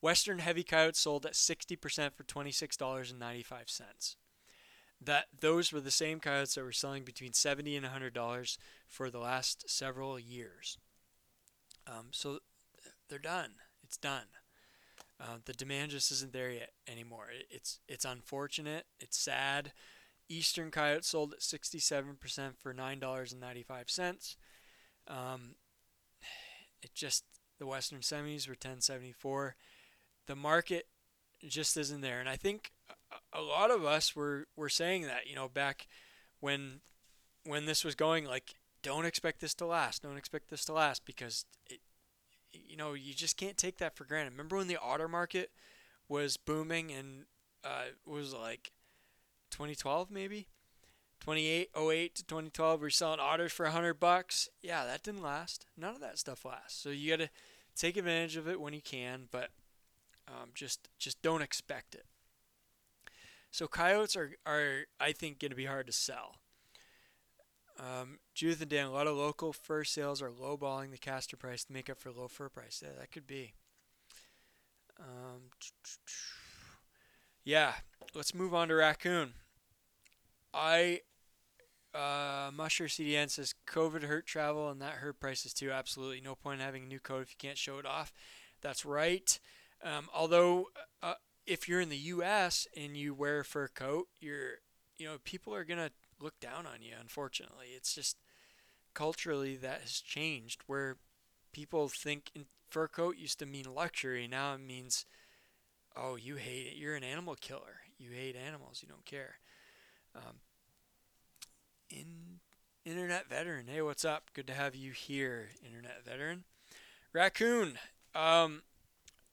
Western heavy coyotes sold at 60% for $26.95. That those were the same coyotes that were selling between 70 and $100 for the last several years. Um, so they're done. It's done. Uh, the demand just isn't there yet anymore. It, it's it's unfortunate. It's sad. Eastern coyote sold at 67% for $9.95. Um, it just the Western semis were 1074. The market just isn't there, and I think a, lot of us were were saying that you know back when when this was going like don't expect this to last, don't expect this to last because it, you know you just can't take that for granted. Remember when the otter market was booming and uh, was like 2012 maybe? 2808 to 2012 we are selling otters for 100 bucks. Yeah that didn't last. None of that stuff lasts. So you got to take advantage of it when you can but um, just just don't expect it so coyotes are, are i think going to be hard to sell um, Judith and Dan, a lot of local fur sales are lowballing the castor price to make up for low fur price. Yeah, that could be. Um, yeah, let's move on to raccoon. I uh, Musher CDN says COVID hurt travel and that hurt prices too. Absolutely, no point in having a new coat if you can't show it off. That's right. Um, although, if you're in the U.S. and you wear a fur coat, you're you know people are gonna look down on you. Unfortunately, it's just culturally that has changed where people think fur coat used to mean luxury. Now it means oh, you hate it. You're an animal killer. You hate animals. You don't care. Um, in Internet Veteran, hey, what's up? Good to have you here, Internet Veteran. Raccoon. Um,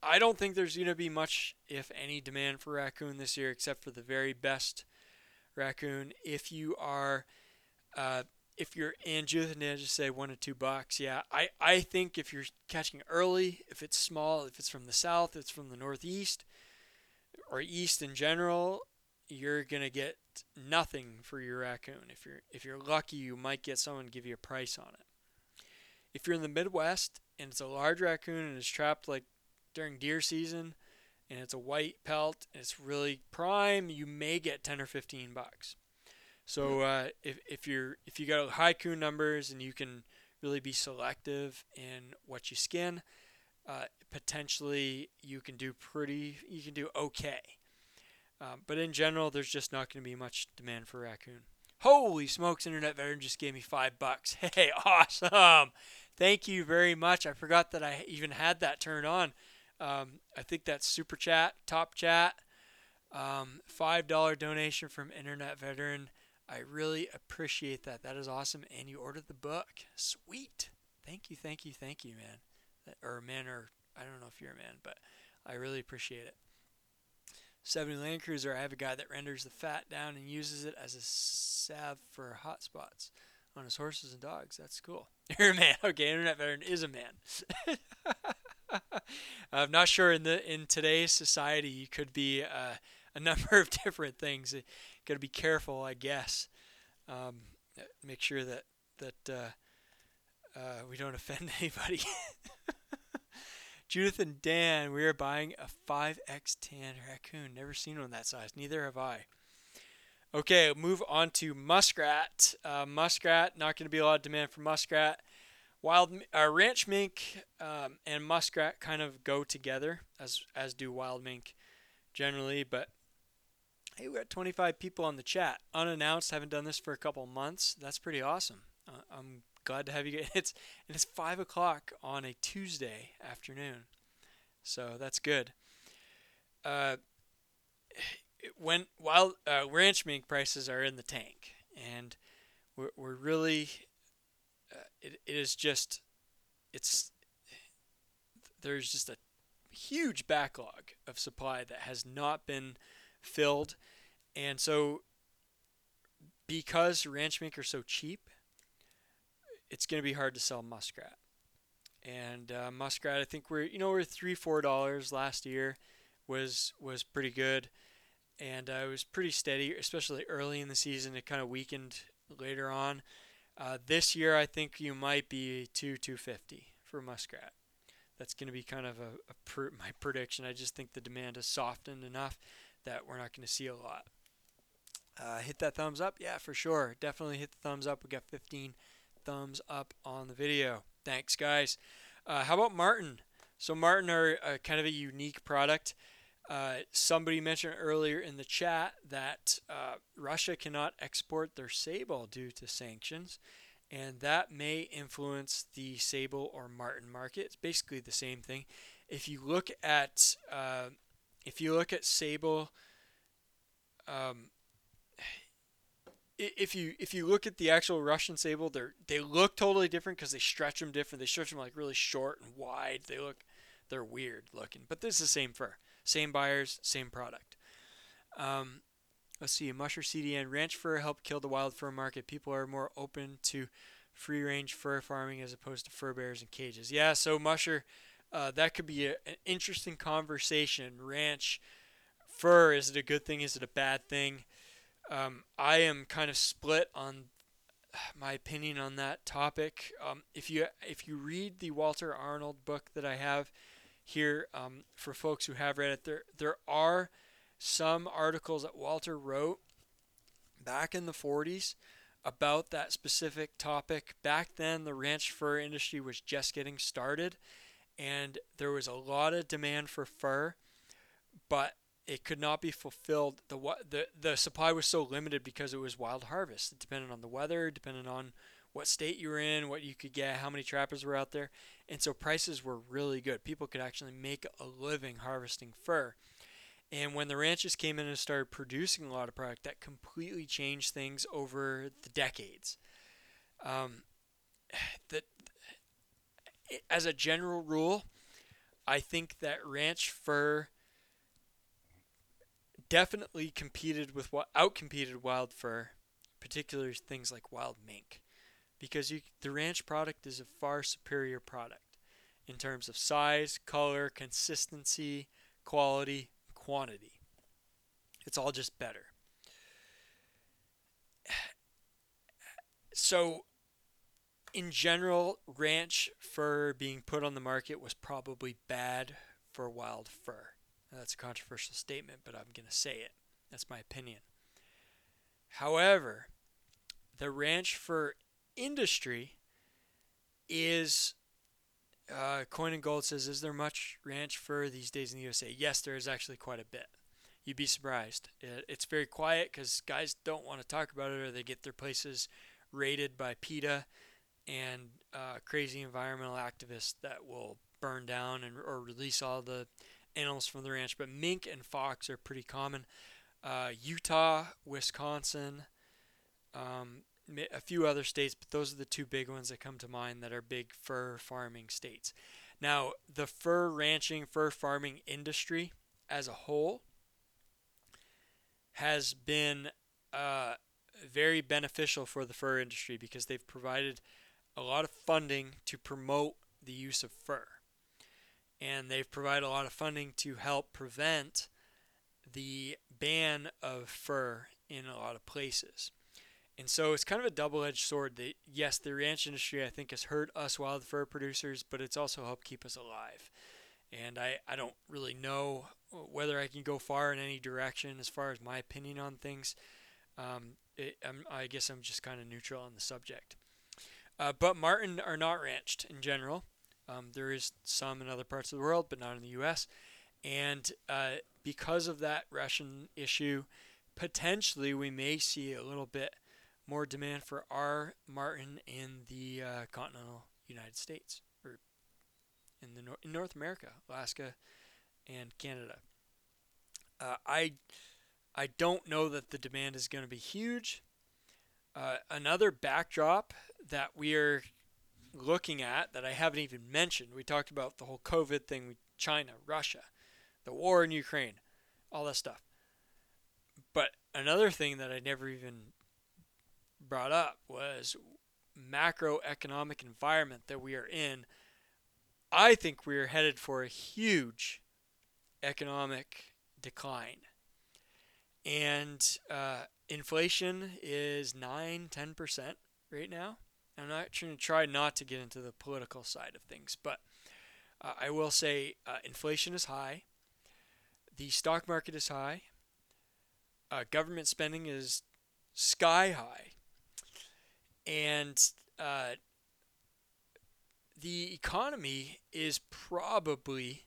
I don't think there's going to be much, if any, demand for raccoon this year, except for the very best raccoon. If you are, uh, if you're in Judith just say one to two bucks. Yeah, I, I think if you're catching early, if it's small, if it's from the south, it's from the northeast, or east in general, you're gonna get nothing for your raccoon. If you're if you're lucky, you might get someone give you a price on it. If you're in the Midwest and it's a large raccoon and it's trapped like during deer season, and it's a white pelt and it's really prime, you may get 10 or 15 bucks. So uh, if, if you're if you got high coon numbers and you can really be selective in what you skin, uh, potentially you can do pretty, you can do okay. Um, but in general, there's just not going to be much demand for raccoon. Holy smokes, Internet Veteran just gave me five bucks. Hey, awesome. Thank you very much. I forgot that I even had that turned on. Um, I think that's super chat, top chat. Um, $5 donation from Internet Veteran. I really appreciate that. That is awesome. And you ordered the book. Sweet. Thank you, thank you, thank you, man or man, or I don't know if you're a man, but I really appreciate it. 70 Land Cruiser, I have a guy that renders the fat down and uses it as a salve for hot spots on his horses and dogs. That's cool. You're a man. Okay, internet veteran is a man. I'm not sure in the in today's society you could be uh, a number of different things. You got to be careful, I guess. Um, make sure that that uh, uh, we don't offend anybody. Judith and Dan, we are buying a 5X tan raccoon. Never seen one that size. Neither have I. Okay, move on to muskrat. Uh, muskrat, not going to be a lot of demand for muskrat. Wild uh, ranch mink um, and muskrat kind of go together, as as do wild mink generally. But Hey, we got 25 people on the chat, unannounced. Haven't done this for a couple months. That's pretty awesome. Uh, I'm glad to have you. It's and it's five o'clock on a Tuesday afternoon, so that's good. Uh, when while uh, ranch mink prices are in the tank, and we're, we're really, it, it is just, it's there's just a huge backlog of supply that has not been filled. And so, because ranch are so cheap, it's going to be hard to sell muskrat. And uh, muskrat, I think we're you know we're three four dollars last year, was was pretty good, and uh, it was pretty steady, especially early in the season. It kind of weakened later on. Uh, this year, I think you might be two two fifty for muskrat that's going to be kind of a, a pr- my prediction. I just think the demand has softened enough that we're not going to see a lot. Uh, hit that thumbs up, yeah, for sure. Definitely hit the thumbs up. We got 15 thumbs up on the video. Thanks, guys. Uh, how about Marten? So Marten are kind of a unique product. Uh, somebody mentioned earlier in the chat that uh, Russia cannot export their sable due to sanctions and that may influence the sable or marten market. It's basically the same thing. If you look at uh, if you look at sable, um, if you if you look at the actual Russian sable, they they look totally different because they stretch them different. They stretch them like really short and wide. They look they're weird looking, but this is the same fur, same buyers, same product. Um, Let's see, Musher CDN ranch fur helped kill the wild fur market. People are more open to free range fur farming as opposed to fur bears and cages. Yeah, so Musher, uh, that could be a, an interesting conversation. Ranch fur, is it a good thing? Is it a bad thing? Um, I am kind of split on my opinion on that topic. Um, if you if you read the Walter Arnold book that I have here, um, for folks who have read it, there there are some articles that Walter wrote back in the 40s about that specific topic. Back then, the ranch fur industry was just getting started, and there was a lot of demand for fur, but it could not be fulfilled. The the the supply was so limited because it was wild harvest. It depended on the weather, depended on what state you were in, what you could get, how many trappers were out there, and so prices were really good. People could actually make a living harvesting fur. And when the ranches came in and started producing a lot of product, that completely changed things over the decades. Um, that, as a general rule, I think that ranch fur definitely competed with what outcompeted wild fur, particularly things like wild mink, because you, the ranch product is a far superior product in terms of size, color, consistency, quality, quantity. It's all just better. So, in general, ranch fur being put on the market was probably bad for wild fur. Now, that's a controversial statement, but I'm going to say it. That's my opinion. However, the ranch fur industry is uh, Coin and Gold says, "Is there much ranch fur these days in the USA?" Yes, there is actually quite a bit. You'd be surprised. It, it's very quiet because guys don't want to talk about it, or they get their places raided by PETA and uh, crazy environmental activists that will burn down and or release all the animals from the ranch. But mink and fox are pretty common. Uh, Utah, Wisconsin, um, a few other states, but those are the two big ones that come to mind that are big fur farming states. Now, the fur ranching, fur farming industry as a whole has been uh, very beneficial for the fur industry because they've provided a lot of funding to promote the use of fur. And they've provided a lot of funding to help prevent the ban of fur in a lot of places. And so it's kind of a double-edged sword. That yes, the ranch industry I think has hurt us wild fur producers, but it's also helped keep us alive. And I, I don't really know whether I can go far in any direction as far as my opinion on things. Um, it, i guess I'm just kind of neutral on the subject. Uh, but Marten are not ranched in general. Um, there is some in other parts of the world, but not in the U.S. And uh, because of that Russian issue, potentially we may see a little bit more demand for our marten in the uh, continental United States or in the nor- in North America, Alaska and Canada. Uh, I I don't know that the demand is going to be huge. Uh, another backdrop that we are looking at that I haven't even mentioned. We talked about the whole COVID thing with China, Russia, the war in Ukraine, all that stuff. But another thing that I never even brought up was macroeconomic environment that we are in. I think we are headed for a huge economic decline. And uh, inflation is 9 10% right now. I'm not trying to try not to get into the political side of things, but uh, I will say uh, inflation is high, the stock market is high, uh, government spending is sky high, and uh, the economy is probably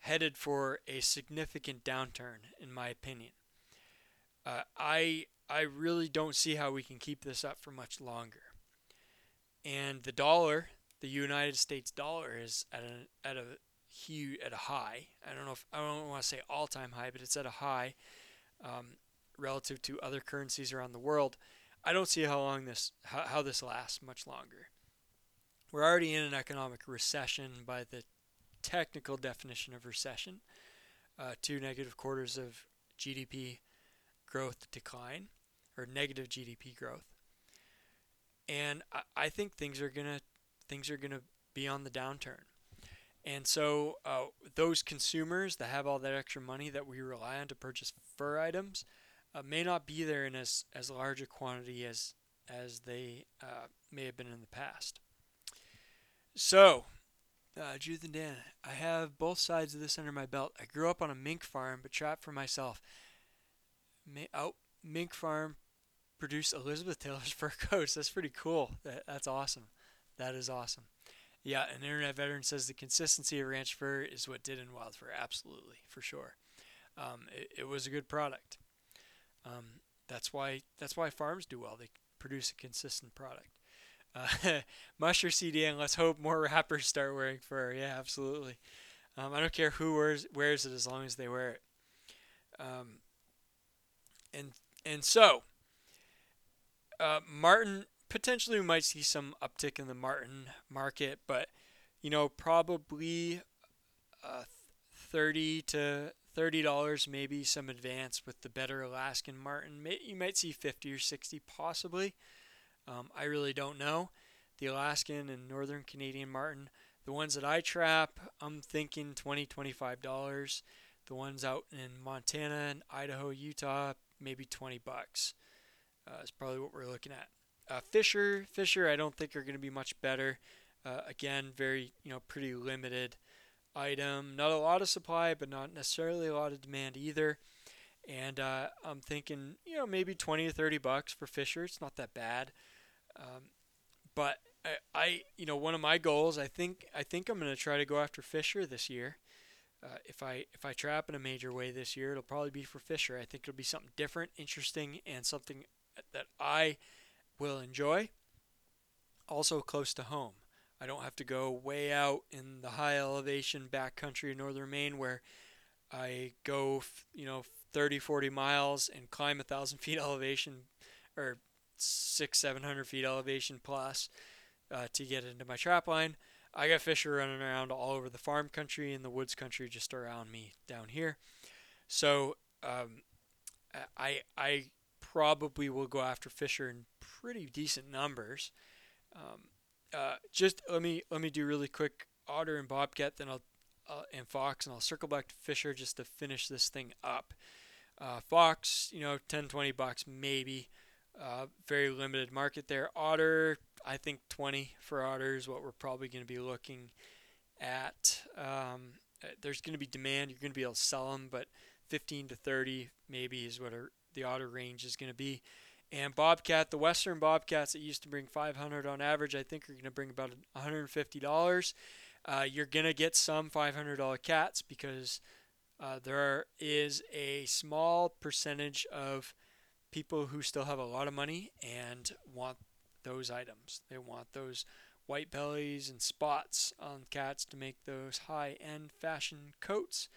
headed for a significant downturn, in my opinion. Uh, I I really don't see how we can keep this up for much longer. And the dollar, the United States dollar, is at a at a huge at a high. I don't know if I don't want to say all time high, but it's at a high um, relative to other currencies around the world. I don't see how long this how, how this lasts much longer. We're already in an economic recession by the technical definition of recession. Uh, two negative quarters of GDP growth decline, or negative GDP growth. And I, I think things are gonna things are gonna be on the downturn. And so uh, those consumers that have all that extra money that we rely on to purchase fur items uh, may not be there in as, as large a quantity as as they uh, may have been in the past. So, uh, Judith and Dan, I have both sides of this under my belt. I grew up on a mink farm, but trapped for myself. May, oh, mink farm produced Elizabeth Taylor's fur coats. That's pretty cool. That, that's awesome. That is awesome. Yeah, an internet veteran says the consistency of ranch fur is what did in wild fur. Absolutely, for sure. Um, it, it was a good product. Um, that's why that's why farms do well. They produce a consistent product. Uh, Musher CDN, let's hope more rappers start wearing fur. Yeah, absolutely. Um, I don't care who wears wears it as long as they wear it. Um, and and so, uh, Marten potentially we might see some uptick in the Marten market, but you know probably uh, thirty to thirty dollars, maybe some advance with the better Alaskan Marten. You might see fifty or sixty, possibly. Um, I really don't know. The Alaskan and Northern Canadian Marten, the ones that I trap, I'm thinking 20 $25. The ones out in Montana and Idaho, Utah, maybe 20 bucks. Uh, is probably what we're looking at. Uh, Fisher, Fisher, I don't think are going to be much better. Uh, again, very you know pretty limited item. Not a lot of supply, but not necessarily a lot of demand either. And uh, I'm thinking, you know, maybe 20 or 30 bucks for Fisher. It's not that bad. Um, but I, I, you know, one of my goals, I think, I think I'm going to try to go after Fisher this year. Uh, if I if I trap in a major way this year, it'll probably be for Fisher. I think it'll be something different, interesting, and something that I will enjoy. Also close to home. I don't have to go way out in the high elevation backcountry of northern Maine where I go, you know, 30, 40 miles and climb a thousand feet elevation or six, seven hundred feet elevation plus uh, to get into my trap line. I got fisher running around all over the farm country and the woods country just around me down here. So um, I I probably will go after fisher in pretty decent numbers. Um, uh, just let me let me do really quick otter and bobcat, then I'll uh, and fox, and I'll circle back to fisher just to finish this thing up. Uh, fox, you know, 10, 20 bucks maybe. Uh, very limited market there. Otter, I think 20 for otter is what we're probably going to be looking at. Um, uh, there's going to be demand. You're going to be able to sell them, but 15 to 30 maybe is what the otter range is going to be. And bobcat, the western bobcats that used to bring 500 on average, I think are going to bring about 150 dollars. Uh, you're going to get some $500 cats because Uh, there is a small percentage of people who still have a lot of money and want those items. They want those white bellies and spots on cats to make those high-end fashion coats.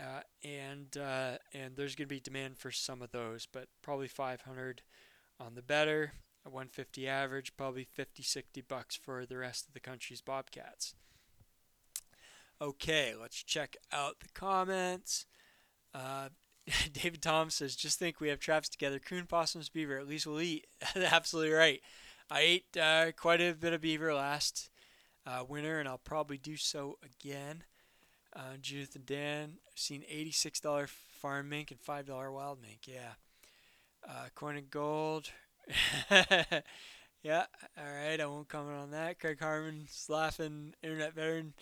Uh, and uh, and there's going to be demand for some of those, but probably 500 on the better, a 150 average, probably 50, 60 bucks for the rest of the country's bobcats. Okay, let's check out the comments. Uh, David Tom says, "Just think we have traps together: coon, possums, beaver. At least we'll eat." Absolutely right. I ate uh, quite a bit of beaver last uh, winter, and I'll probably do so again. Uh, Judith and Dan, seen $86 farm mink and $5 wild mink. Yeah. Uh, corn and gold. yeah. All right. I won't comment on that. Craig Harmon's laughing. Internet veteran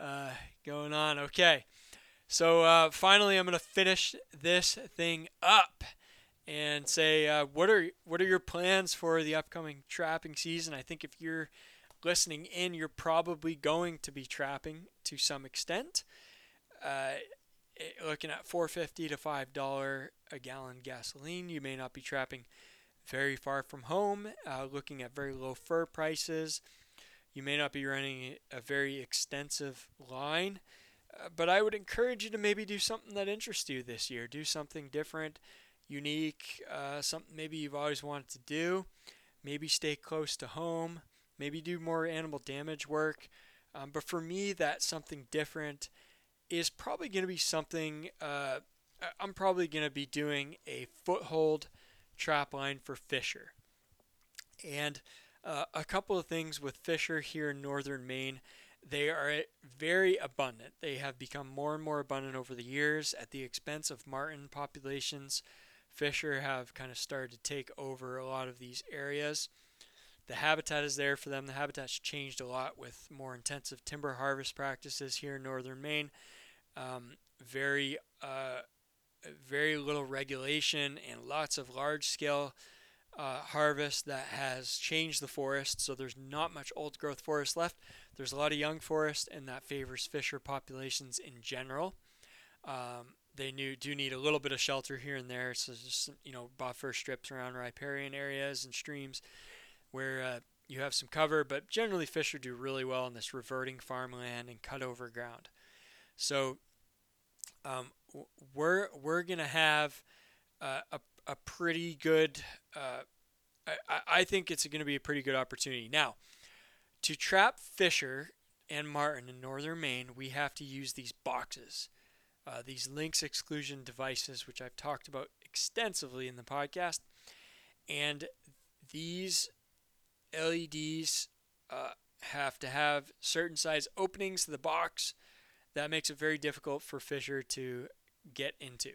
uh, going on. Okay. So uh, finally, I'm going to finish this thing up and say uh, what are what are your plans for the upcoming trapping season? I think if you're listening in, you're probably going to be trapping to some extent. Uh, looking at 450 to five dollar a gallon gasoline, you may not be trapping very far from home. Uh, looking at very low fur prices, you may not be running a very extensive line. Uh, but I would encourage you to maybe do something that interests you this year. Do something different, unique, uh, something maybe you've always wanted to do. Maybe stay close to home. Maybe do more animal damage work. Um, but for me, that's something different is probably going to be something. Uh, I'm probably going to be doing a foothold trap line for Fisher. And uh, a couple of things with Fisher here in northern Maine. They are very abundant. They have become more and more abundant over the years at the expense of marten populations. Fisher have kind of started to take over a lot of these areas. The habitat is there for them. The habitat's changed a lot with more intensive timber harvest practices here in northern Maine. Um, very, uh, very little regulation and lots of large scale uh, harvest that has changed the forest. So there's not much old growth forest left. There's a lot of young forest, and that favors fisher populations in general. Um, they new, do need a little bit of shelter here and there, so just you know buffer strips around riparian areas and streams where uh, you have some cover. But generally, fisher do really well in this reverting farmland and cut over ground. So um, we're we're gonna have uh, a a pretty good. Uh, I, I think it's going to be a pretty good opportunity. Now, to trap fisher and Marten in northern Maine, we have to use these boxes, uh, these lynx exclusion devices, which I've talked about extensively in the podcast. And these LEDs uh, have to have certain size openings to the box. That makes it very difficult for fisher to get into.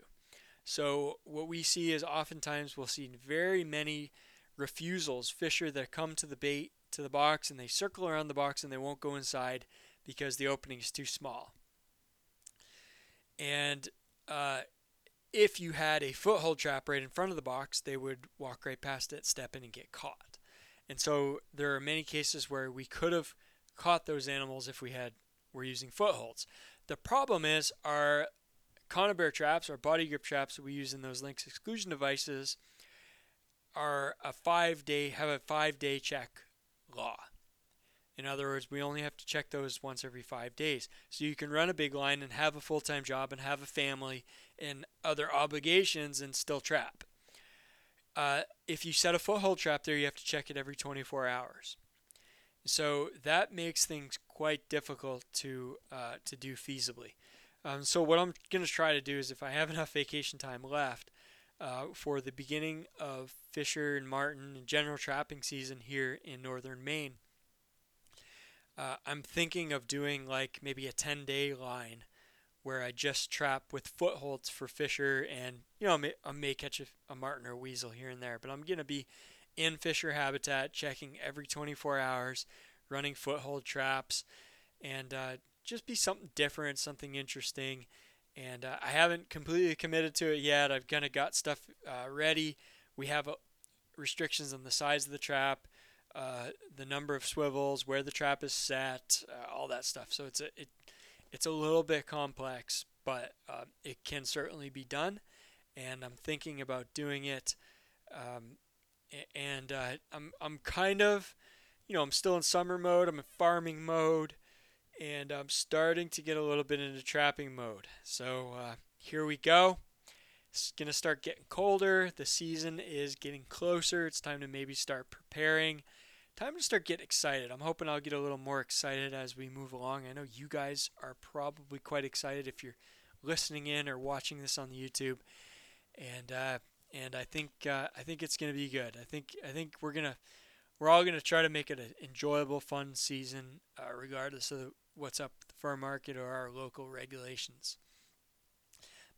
So what we see is oftentimes we'll see very many refusals, fisher that come to the bait to the box and they circle around the box and they won't go inside because the opening is too small. And uh, if you had a foothold trap right in front of the box, they would walk right past it, step in, and get caught. And so there are many cases where we could have caught those animals if we had were using footholds. The problem is our conibear traps or body grip traps that we use in those lynx exclusion devices are a five day have a five day check law. In other words, we only have to check those once every five days. So you can run a big line and have a full time job and have a family and other obligations and still trap. Uh, if you set a foothold trap there, you have to check it every 24 hours. So that makes things quite difficult to uh, to do feasibly. Um, so what I'm going to try to do is if I have enough vacation time left uh, for the beginning of Fisher and Marten and general trapping season here in northern Maine, uh, I'm thinking of doing like maybe a 10 day line where I just trap with footholds for Fisher and, you know, I may, I may catch a, a Marten or a weasel here and there, but I'm going to be in Fisher habitat, checking every 24 hours, running foothold traps, and uh, just be something different, something interesting. And uh, I haven't completely committed to it yet. I've kind of got stuff uh, ready. We have uh, restrictions on the size of the trap, uh, the number of swivels, where the trap is set, uh, all that stuff. So it's a it, it's a little bit complex, but uh, it can certainly be done, and I'm thinking about doing it. Um, and I'm I'm kind of, you know, I'm still in summer mode. I'm in farming mode, and I'm starting to get a little bit into trapping mode. So uh, here we go. It's gonna start getting colder. The season is getting closer. It's time to maybe start preparing. Time to start getting excited. I'm hoping I'll get a little more excited as we move along. I know you guys are probably quite excited if you're listening in or watching this on the YouTube, and uh, and I think uh, I think it's gonna be good. I think I think we're gonna we're all gonna try to make it an enjoyable, fun season, uh, regardless of what's up at the fur market or our local regulations.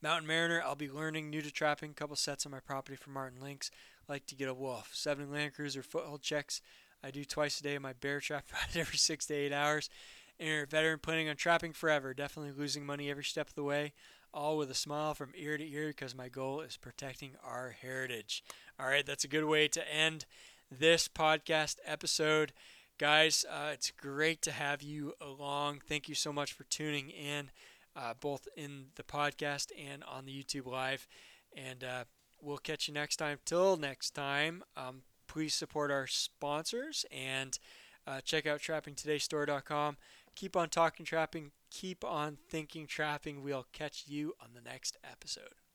Mountain Mariner, I'll be learning new to trapping. A couple sets on my property for Marten Lynx. Like to get a wolf. Seven Land Cruiser foothold checks. I do twice a day my bear trap every six to eight hours. And you're a veteran planning on trapping forever. Definitely losing money every step of the way. All with a smile from ear to ear because my goal is protecting our heritage. All right, that's a good way to end this podcast episode. Guys, uh, it's great to have you along. Thank you so much for tuning in uh, both in the podcast and on the YouTube Live. And uh, we'll catch you next time. Till next time, um, please support our sponsors and uh, check out trappingtodaystore.com. Keep on talking trapping, keep on thinking trapping. We'll catch you on the next episode.